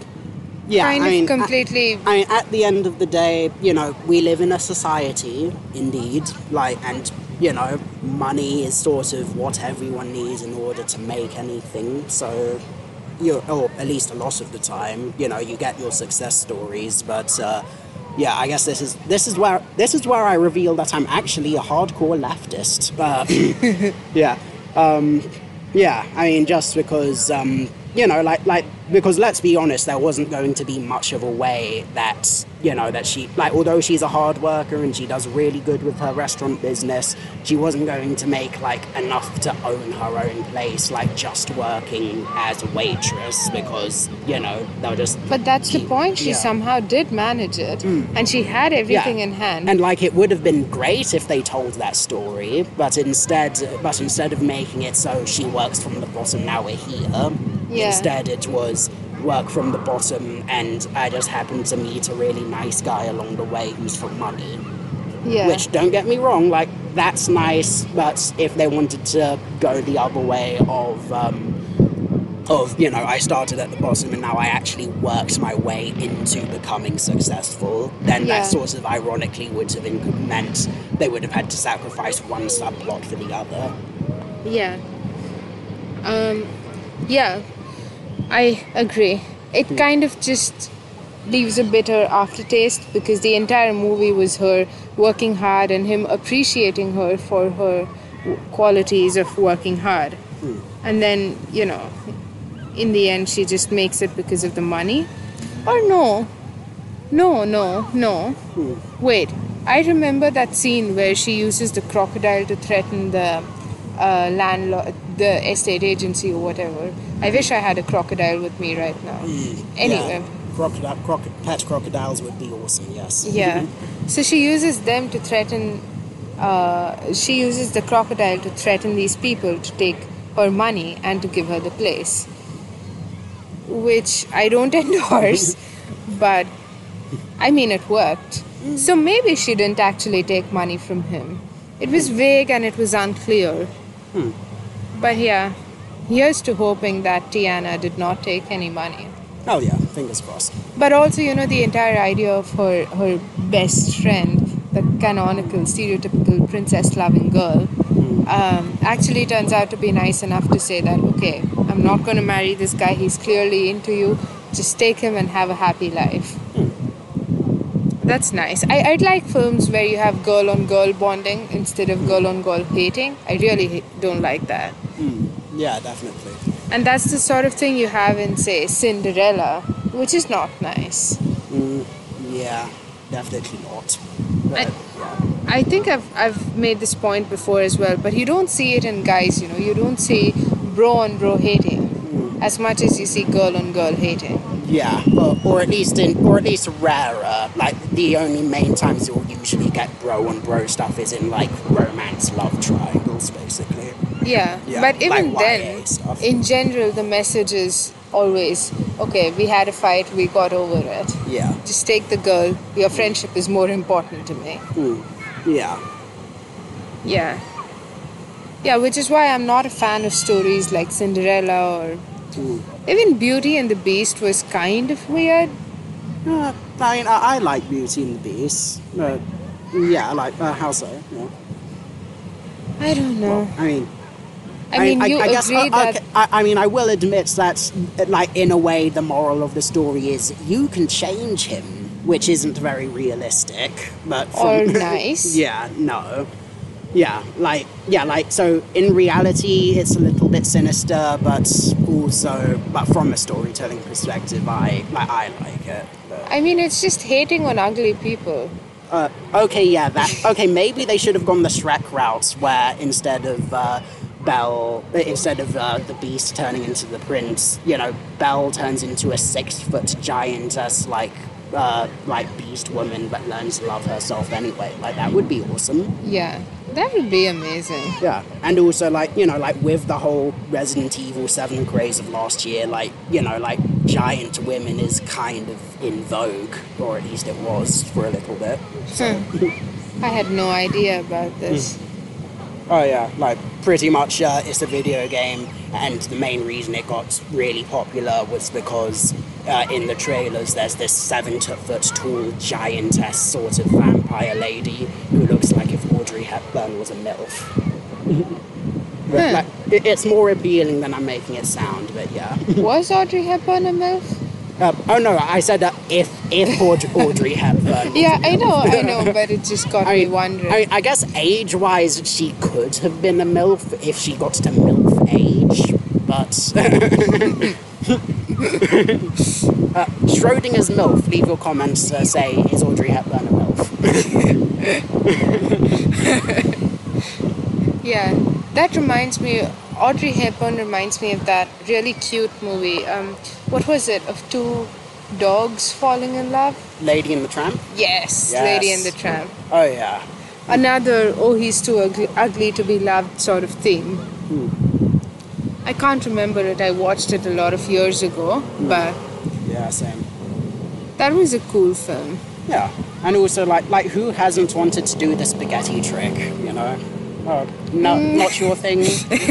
S2: yeah,
S1: kind
S2: I
S1: of
S2: mean,
S1: completely.
S2: I mean, at the end of the day, you know, we live in a society, indeed, like, and you know, money is sort of what everyone needs in order to make anything. So, you or at least a lot of the time, you know, you get your success stories, but. Uh, yeah, I guess this is this is where this is where I reveal that I'm actually a hardcore leftist. Uh, yeah, um, yeah. I mean, just because um, you know, like like because let's be honest, there wasn't going to be much of a way that you know that she like although she's a hard worker and she does really good with her restaurant business, she wasn't going to make like enough to own her own place like just working as a waitress because you know they'll just.
S1: But that's the point. She
S2: yeah.
S1: somehow did manage it, mm. and she had everything
S2: Yeah.
S1: in hand.
S2: And like it would have been great if they told that story, but instead, but instead of making it so she works from the bottom, now we're here.
S1: Yeah.
S2: Instead, it was work from the bottom, and I just happened to meet a really nice guy along the way who's from money.
S1: yeah.
S2: Which, don't get me wrong, like that's nice, but if they wanted to go the other way of. Um, of you know, I started at the bottom and now I actually worked my way into becoming successful. Then
S1: Yeah.
S2: that sort of ironically would have meant they would have had to sacrifice one subplot for the other.
S1: Yeah. Um, yeah, I agree. It hmm. kind of just leaves a bitter aftertaste because the entire movie was her working hard and him appreciating her for her qualities of working hard. Hmm. And then, you know, in the end, she just makes it because of the money. Or no. No, no, no. Hmm. Wait, I remember that scene where she uses the crocodile to threaten the uh, landlord, the estate agency or whatever. I wish I had a crocodile with me right now. Mm, anyway,
S2: Yeah. Crocodile, croco- pet crocodiles would be awesome, yes.
S1: yeah. So she uses them to threaten. Uh, she uses the crocodile to threaten these people to take her money and to give her the place, which I don't endorse, but I mean it worked. Mm. So maybe she didn't actually take money from him. It was vague and it was unclear. Hmm. But yeah, here's to hoping that Tiana did not take any money.
S2: Oh yeah, fingers crossed.
S1: But also, you know, the entire idea of her her best friend, the canonical, stereotypical princess-loving girl, hmm. um, actually turns out to be nice enough to say that, okay, I'm not going to marry this guy. He's clearly into you. Just take him and have a happy life. Hmm. That's nice. I, I'd like films where you have girl on girl bonding instead of girl on girl hating. I really don't like that. Hmm.
S2: Yeah, definitely.
S1: And that's the sort of thing you have in, say, Cinderella, which is not nice.
S2: Mm, yeah, definitely not. But,
S1: I-
S2: yeah.
S1: I think I've I've made this point before as well, but you don't see it in guys. You know, you don't see bro on bro hating mm. as much as you see girl on girl hating.
S2: Yeah, or, or at least in, or at least rarer. Like the only main times you'll usually get bro on bro stuff is in like romance love basically.
S1: Yeah,
S2: Yeah,
S1: but even
S2: like
S1: then, in general, the message is always okay. We had a fight, we got over it.
S2: Yeah,
S1: Just take the girl. Your friendship is more important to me.
S2: yeah,
S1: Yeah. Yeah, which is why I'm not a fan of stories like Cinderella or even Beauty and the Beast was kind of weird.
S2: Uh, I mean, I, I like Beauty and the Beast, but yeah, I like uh, how so? Yeah.
S1: I don't know.
S2: I mean,
S1: I mean, you agree
S2: guess, uh,
S1: that
S2: okay, I, I mean, I will admit that, uh, like, in a way, the moral of the story is you can change him, which isn't very realistic, but
S1: Or nice.
S2: yeah, no, yeah, like, yeah, like, so in reality, it's a little bit sinister, but also, but from a storytelling perspective, I like, I like it. But,
S1: I mean, it's just hating on ugly people.
S2: Uh, okay, yeah, that. Okay, maybe they should have gone the Shrek route, where instead of uh, Belle, instead of uh, the Beast turning into the Prince, you know, Belle turns into a six-foot giantess, like, uh, like Beast woman, but learns to love herself anyway. Like that would be awesome.
S1: Yeah, that would be amazing.
S2: Yeah, and also like you know, like with the whole Resident Evil Seven craze of last year, like you know, like giant women is kind of in vogue, or at least it was for a little bit.
S1: I had no idea about this.
S2: Oh yeah, like pretty much uh, it's a video game, and the main reason it got really popular was because uh, in the trailers there's this seven to foot tall giantess sort of vampire lady who looks like if Audrey Hepburn was a MILF. But, like, it's more appealing than I'm making it sound, but yeah.
S1: Was Audrey Hepburn a MILF?
S2: Uh, oh no, I said that if if Audrey, Audrey Hepburn.
S1: Yeah, I know, I know, but it just got
S2: I
S1: me
S2: mean,
S1: wondering.
S2: I, I guess age-wise, she could have been a MILF if she got to MILF age, but uh, Schrodinger's MILF. Leave your comments. Uh, say is Audrey Hepburn a MILF?
S1: Yeah, that reminds me. Audrey Hepburn reminds me of that really cute movie. Um, what was it? Of two dogs falling in love.
S2: Lady in the Tramp.
S1: Yes,
S2: Yes.
S1: Lady and the Tramp.
S2: Oh yeah.
S1: Another oh he's too ugly, ugly to be loved sort of theme. I can't remember it. I watched it a lot of years ago, but
S2: Yeah, same.
S1: that was a cool film.
S2: Yeah, and also like like who hasn't wanted to do the spaghetti trick? You know. Oh, no, not your thing.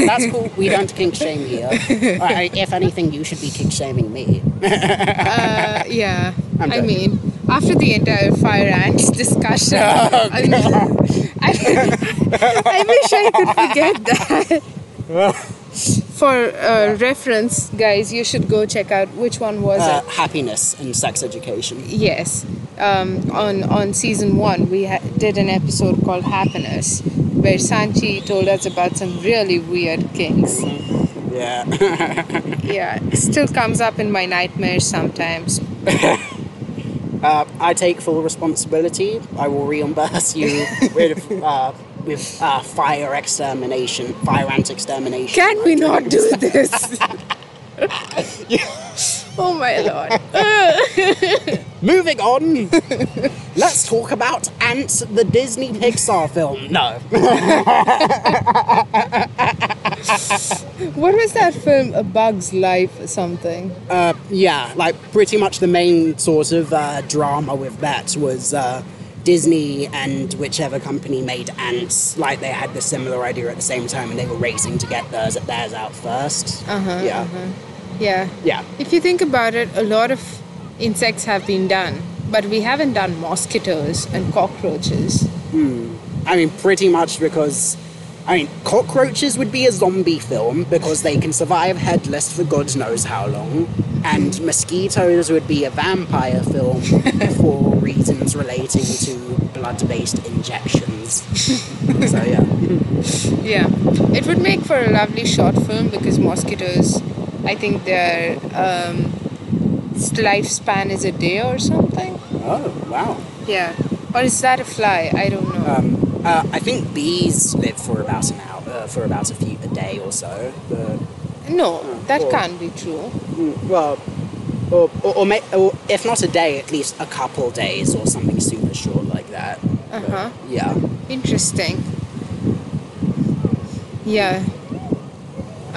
S2: That's cool. We don't kink shame here. I, if anything, you should be kink shaming me.
S1: Uh, yeah, I mean, after the entire fire ants discussion,
S2: Oh,
S1: I, I, I wish I could forget that. For uh, reference, guys, you should go check out which one was
S2: Uh,
S1: it.
S2: happiness and sex education.
S1: Yes, um, on on season one, we ha- did an episode called Happiness, where Sanchi told us about some really weird kinks.
S2: Yeah.
S1: Yeah, still comes up in my nightmares sometimes.
S2: Uh, I take full responsibility. I will reimburse you with uh, with uh, fire extermination, fire ant extermination.
S1: Can we not do this? Oh my lord.
S2: Moving on. Let's talk about Ants, the Disney Pixar film. No.
S1: What was that film? A Bug's Life or something?
S2: Uh, yeah, like pretty much the main sort of uh, drama with that was uh, Disney and whichever company made Antz. Like they had the similar idea at the same time, and they were racing to get theirs theirs out 1st
S1: Uh-huh,
S2: Yeah.
S1: Yeah.
S2: Yeah.
S1: If you think about it, a lot of insects have been done, but we haven't done mosquitoes and cockroaches. Hmm.
S2: I mean, pretty much because. I mean, cockroaches would be a zombie film because they can survive headless for God knows how long, and mosquitoes would be a vampire film for reasons relating to blood based injections. so, yeah.
S1: Yeah. It would make for a lovely short film because mosquitoes, I think their um, lifespan is a day or something.
S2: Oh, wow.
S1: Yeah. Or is that a fly? I don't know.
S2: Um, uh, I think bees live for about an hour, uh, for about a few a day or so. But,
S1: no, that
S2: or-
S1: can't be true.
S2: mm, well, or, or, or, may, or if not a day, at least a couple days or something super short like that.
S1: Uh-huh.
S2: yeah.
S1: Interesting. Yeah.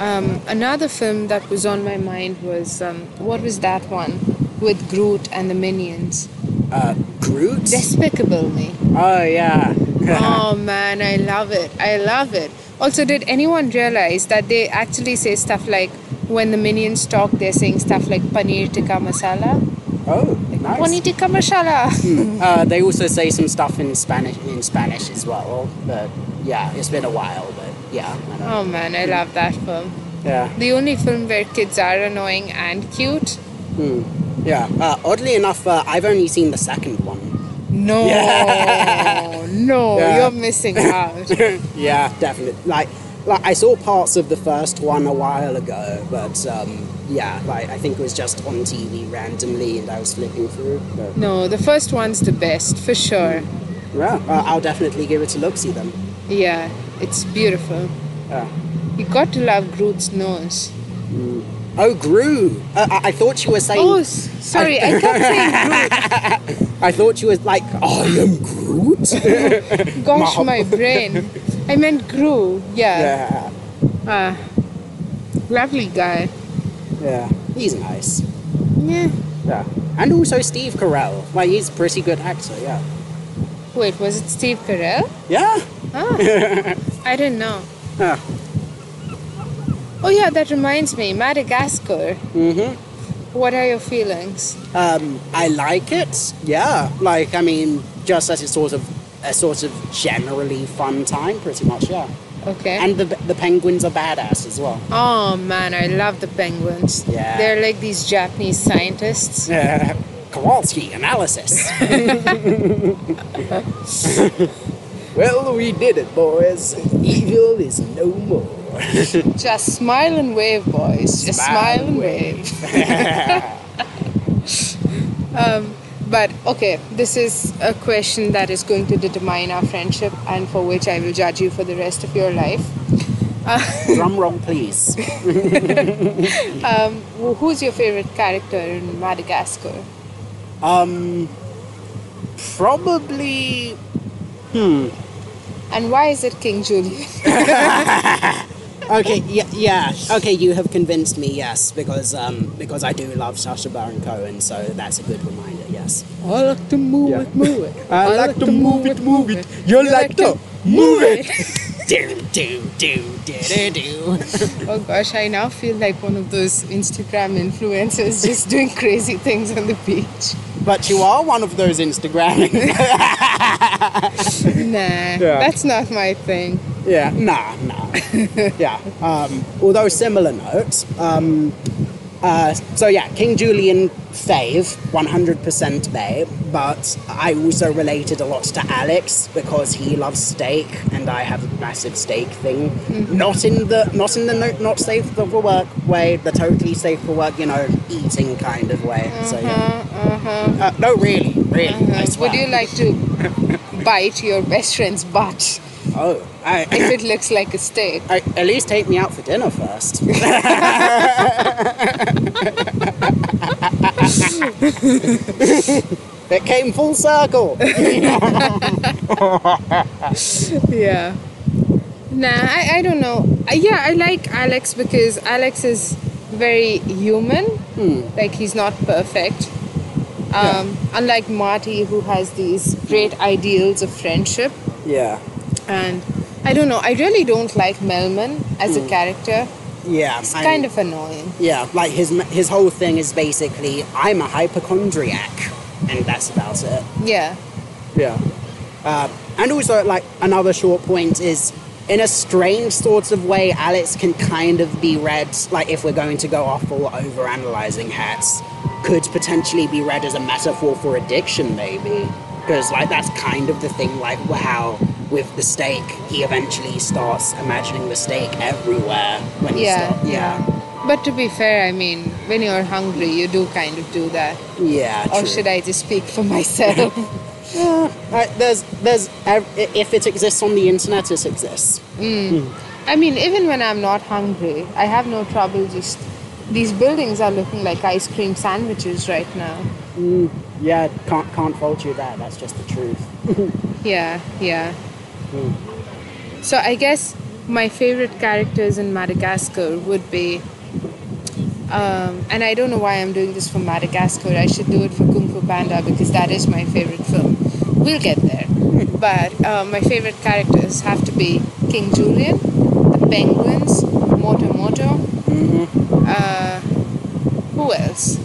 S1: Um, another film that was on my mind was um, what was that one with Groot and the Minions?
S2: Uh, Groot?
S1: Despicable Me.
S2: Oh, yeah.
S1: oh man, I love it. I love it. Also, did anyone realize that they actually say stuff like when the minions talk, they're saying stuff like paneer tikka masala?
S2: oh, nice.
S1: Paneer tikka masala.
S2: Uh, they also say some stuff in Spanish in Spanish as well. But yeah, it's been a while. But yeah,
S1: oh man, I love that film.
S2: yeah,
S1: The only film where kids are annoying and cute. Hmm.
S2: Yeah. Uh, oddly enough, uh, I've only seen the second one.
S1: No,
S2: Yeah.
S1: no,
S2: Yeah.
S1: you're missing out.
S2: yeah, definitely. Like, like I saw parts of the first one a while ago, but um, yeah, like I think it was just on TV randomly, and I was flipping through. But,
S1: No, the first one's the best for sure.
S2: yeah, uh, I'll definitely give it a look. See them.
S1: Yeah, it's beautiful.
S2: Yeah.
S1: You got to love Groot's nose.
S2: Oh, Gru. Uh, I-, I thought you were saying.
S1: Oh, sorry, I kept saying Groot.
S2: I thought you were like, I am Groot.
S1: Gosh,
S2: Mom.
S1: my brain. I meant Gru. Yeah.
S2: yeah,
S1: Uh, lovely guy.
S2: yeah. He's nice.
S1: Yeah.
S2: Yeah. And also Steve Carell. Like, he's a pretty good actor. Yeah.
S1: Wait, was it Steve Carell?
S2: Yeah.
S1: Ah, I didn't know.
S2: Yeah.
S1: Oh yeah, that reminds me, Madagascar.
S2: Mhm.
S1: What are your feelings?
S2: Um, I like it. Yeah. Like, I mean, just as it's sort of a sort of generally fun time, pretty much, yeah.
S1: Okay.
S2: And the the penguins are badass as well.
S1: oh man, I love the penguins.
S2: Yeah.
S1: They're like these Japanese scientists.
S2: Uh, Kowalski analysis. well, we did it, boys. Evil is no more.
S1: Just smile and wave, boys. Just
S2: Smile
S1: smile, and wave. um, but okay, this is a question that is going to determine our friendship and for which I will judge you for the rest of your life.
S2: Drum roll, please.
S1: Um, who's your favorite character in Madagascar?
S2: Um, probably.
S1: And why is it King Julien?
S2: Okay, yeah, yeah. Okay, you have convinced me. Yes, because um, because I do love Sacha Baron Cohen, so that's a good reminder. Yes.
S1: I like to move it, move it.
S2: I like to move it, move it. You like to move it. do do do do do do.
S1: Oh gosh, I now feel like one of those Instagram influencers just doing crazy things on the beach.
S2: But you are one of those Instagramming.
S1: Nah, that's not my thing.
S2: yeah, nah, nah. yeah. Um, although similar notes, Um, uh, so yeah, King Julien fave, 100% babe, but I also related a lot to Alex because he loves steak and I have a massive steak thing. Not in the not in the no, not safe for work way, the totally safe for work, you know, eating kind of way. So yeah. Uh, no, really, really. I swear.
S1: Would you like to bite your best friend's butt
S2: Oh, I,
S1: if it looks like a steak?
S2: I, at least take me out for dinner first. it came full circle.
S1: Yeah. Nah, I, I don't know. Yeah, I like Alex because Alex is very human. Like he's not perfect. Um, Unlike Marty, who has these great ideals of friendship.
S2: Yeah,
S1: And I don't know, I really don't like Melman as a character.
S2: yeah.
S1: It's
S2: I-
S1: kind of annoying.
S2: Yeah, like his his whole thing is basically I'm a hypochondriac, and that's about it.
S1: Yeah.
S2: Yeah. Uh, and also, like, another short point is in a strange sort of way, Alex can kind of be read, like, if we're going to go off all over analyzing hats, could potentially be read as a metaphor for addiction, maybe. Because, like, that's kind of the thing, like, how with the steak, he eventually starts imagining the steak everywhere when he
S1: Yeah.
S2: yeah.
S1: But to be fair, I mean, when you're hungry, you do kind of do that.
S2: Yeah,
S1: Or
S2: true.
S1: should I just speak for myself?
S2: Uh, there's, there's, if it exists on the internet, it exists.
S1: I mean, even when I'm not hungry, I have no trouble just. These buildings are looking like ice cream sandwiches right now.
S2: Yeah, can't can't fault you there. That's just the truth.
S1: Yeah, yeah. So I guess my favorite characters in Madagascar would be. Um, and I don't know why I'm doing this for Madagascar. I should do it for Kung Fu Panda because that is my favorite film. We'll get there. But uh, my favorite characters have to be King Julien, the Penguins, Moto Moto. Uh, who else?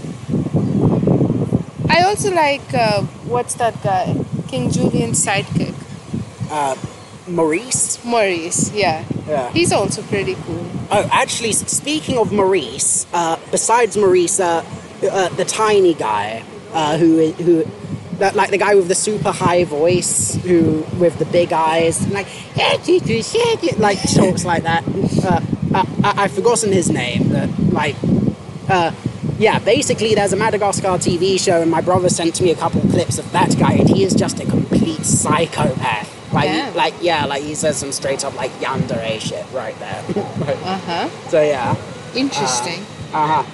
S1: I also like uh, what's that guy? King Julien's sidekick.
S2: Maurice.
S1: Maurice, yeah.
S2: Yeah.
S1: He's also pretty cool.
S2: Oh, actually, speaking of Maurice, uh, besides Maurice, uh, uh, the tiny guy uh, who who. That, like the guy with the super high voice, who with the big eyes, and like like talks like that. Uh, I, I, I've forgotten his name, but like, uh, yeah. Basically, there's a Madagascar TV show, and my brother sent me a couple clips of that guy, and he is just a complete psychopath. Like,
S1: Yeah.
S2: like yeah, like he says some straight up like yandere shit right there.
S1: Uh huh.
S2: so yeah.
S1: Interesting.
S2: Uh huh.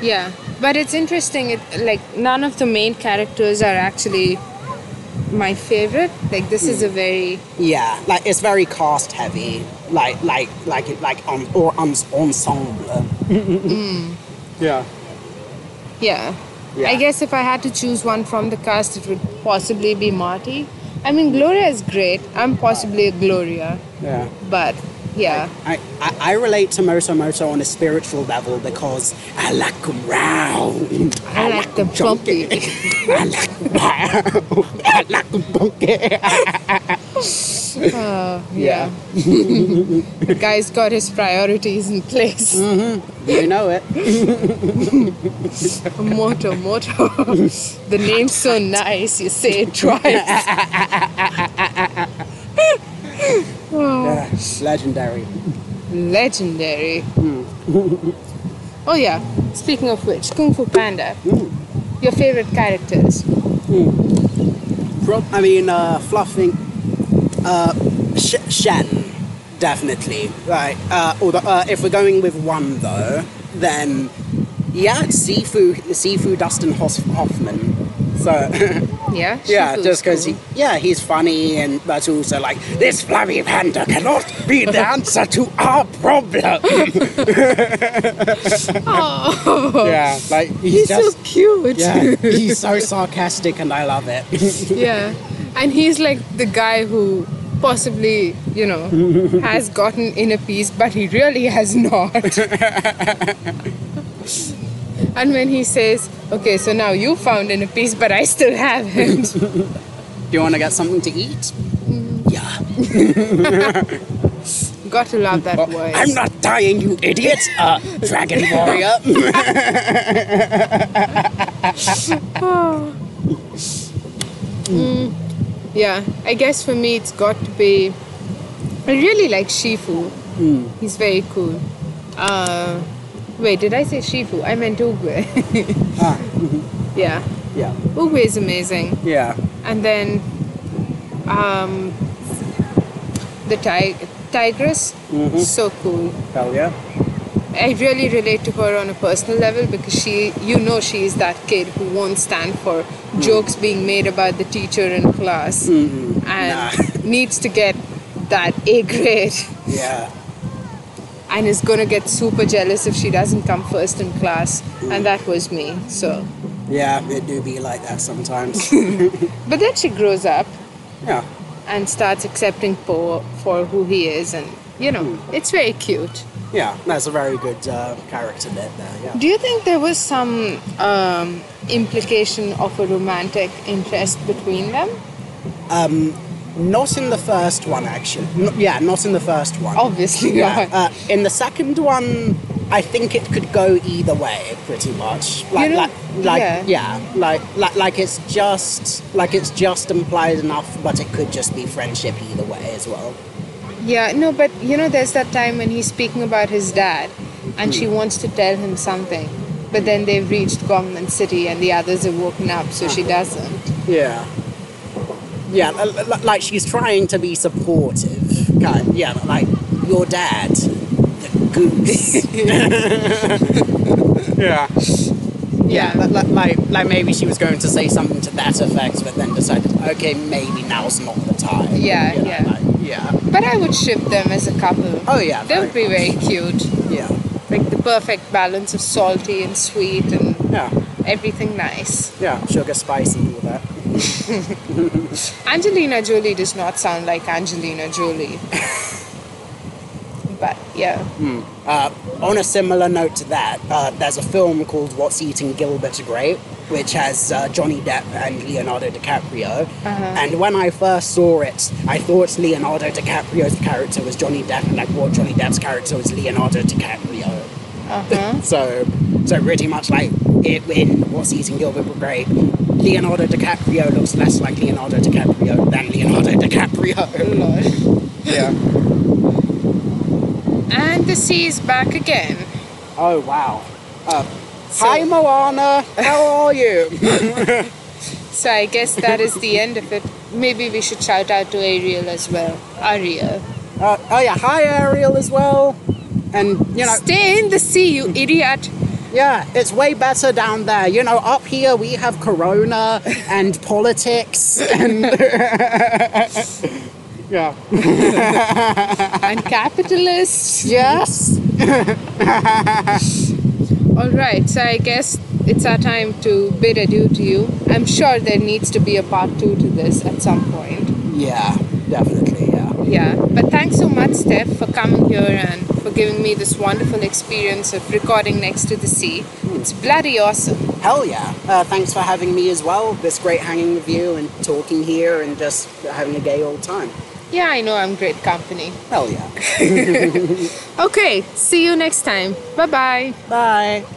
S1: yeah, but it's interesting. It like none of the main characters are actually my favorite. Like this is a hmm. very
S2: Yeah, like it's very cast heavy, like like like like on or en- ensemble. Hmm. Yeah.
S1: yeah.
S2: Yeah.
S1: I guess if I had to choose one from the cast, it would possibly be Marty. I mean, Gloria is great. I'm possibly a Gloria,
S2: Yeah.
S1: but Yeah.
S2: I, I, I relate to Moto Moto on a spiritual level because I like them round.
S1: I like them
S2: chunky. I like them round. I like them bunky.
S1: Oh, yeah. the guy's got his priorities in place. Mm-hmm.
S2: You know it.
S1: Moto Moto. the name's so nice, you say it twice.
S2: Yeah, legendary.
S1: Legendary. oh, yeah. Speaking of which, Kung Fu Panda. Your favorite characters?
S2: Prob- I mean, uh, fluffing. Uh, Sh- Shen, definitely. Right. Uh, although, uh, if we're going with one though, then yeah, Sifu, Sifu Dustin Hoff- Hoffman. So
S1: Yeah?
S2: yeah, just because
S1: cool.
S2: he, yeah, he's funny, and but also like this flabby panda cannot be the answer to our problem.
S1: Oh,
S2: yeah, like he's,
S1: he's
S2: just
S1: so cute.
S2: yeah, he's so sarcastic, and I love it.
S1: Yeah. And he's like the guy who possibly, you know, has gotten inner peace, but he really has not. And when he says, okay, so now you found inner peace, but I still haven't.
S2: Do you want to get something to eat?
S1: Mm.
S2: Yeah.
S1: Got to love that voice.
S2: I'm not dying, you idiot! Uh, dragon warrior.
S1: Yeah, I guess for me it's got to be. I really like Shifu. He's very cool. Uh, wait, did I say Shifu? I meant Oogway.
S2: ah,
S1: yeah,
S2: yeah,
S1: Oogway is amazing.
S2: yeah.
S1: And then um, the ti- tigress, so cool.
S2: Hell yeah.
S1: I really relate to her on a personal level because she, you know, she is that kid who won't stand for jokes being made about the teacher in class and
S2: Nah.
S1: needs to get that A grade
S2: Yeah.
S1: And is gonna get super jealous if she doesn't come first in class. And that was me. So,
S2: Yeah, it do be like that sometimes.
S1: but then she grows up
S2: yeah.
S1: and starts accepting Po for who he is, and you know, it's very cute.
S2: Yeah, that's a very good uh, character bit there, yeah.
S1: Do you think there was some um, implication of a romantic interest between them?
S2: Not in the first one, actually. N- yeah, not in the first one.
S1: Obviously
S2: Yeah. Uh, in the second one, I think it could go either way, pretty much. Like,
S1: know,
S2: like, like
S1: yeah.
S2: yeah, like, like, like it's just, like it's just implied enough, but it could just be friendship either way as well.
S1: Yeah, no, but you know, there's that time when he's speaking about his dad, and she wants to tell him something, but then they've reached Gongmen City and the others have woken up, so she doesn't.
S2: Yeah. Yeah, li- li- like she's trying to be supportive. Kind yeah, like your dad, the goose. yeah. Yeah, li- li- like, like maybe she was going to say something to that effect, but then decided, okay, maybe now's not the time.
S1: Yeah,
S2: You know,
S1: yeah.
S2: like, yeah.
S1: But I would ship them as a couple.
S2: Oh, yeah.
S1: They would be very cute.
S2: Yeah.
S1: Like the perfect balance of salty and sweet and
S2: Yeah.
S1: everything nice.
S2: Yeah. Sugar, spicy, all that.
S1: Angelina Jolie does not sound like Angelina Jolie. but yeah.
S2: Uh, on a similar note to that, uh, there's a film called What's Eating Gilbert Grape, which has uh, Johnny Depp and Leonardo DiCaprio. And when I first saw it, I thought Leonardo DiCaprio's character was Johnny Depp, and I thought Johnny Depp's character was Leonardo DiCaprio.
S1: Uh-huh.
S2: So, so pretty much like it in What's Eating Gilbert Grape, Leonardo DiCaprio looks less like Leonardo DiCaprio than Leonardo DiCaprio.
S1: Lol.
S2: yeah.
S1: And the sea is back again.
S2: Oh wow. Uh,
S1: So-
S2: hi Moana, how are you?
S1: So I guess that is the end of it. Maybe we should shout out to Ariel as well. Ariel.
S2: Uh, oh yeah, hi Ariel as well. And you know,
S1: Stay in the sea, you idiot.
S2: Yeah, it's way better down there. You know, up here we have Corona and politics and yeah,
S1: And capitalists.
S2: yes.
S1: Alright, so I guess it's our time to bid adieu to you. I'm sure there needs to be a part two to this at some point.
S2: Yeah, definitely. Yeah.
S1: But thanks so much, Steff, for coming here and for giving me this wonderful experience of recording next to the sea. It's bloody awesome.
S2: Hell yeah. Uh, thanks for having me as well. This great hanging with you and talking here and just having a gay old time.
S1: Yeah, I know I'm great company.
S2: Hell yeah.
S1: Okay, see you next time. Bye bye.
S2: Bye.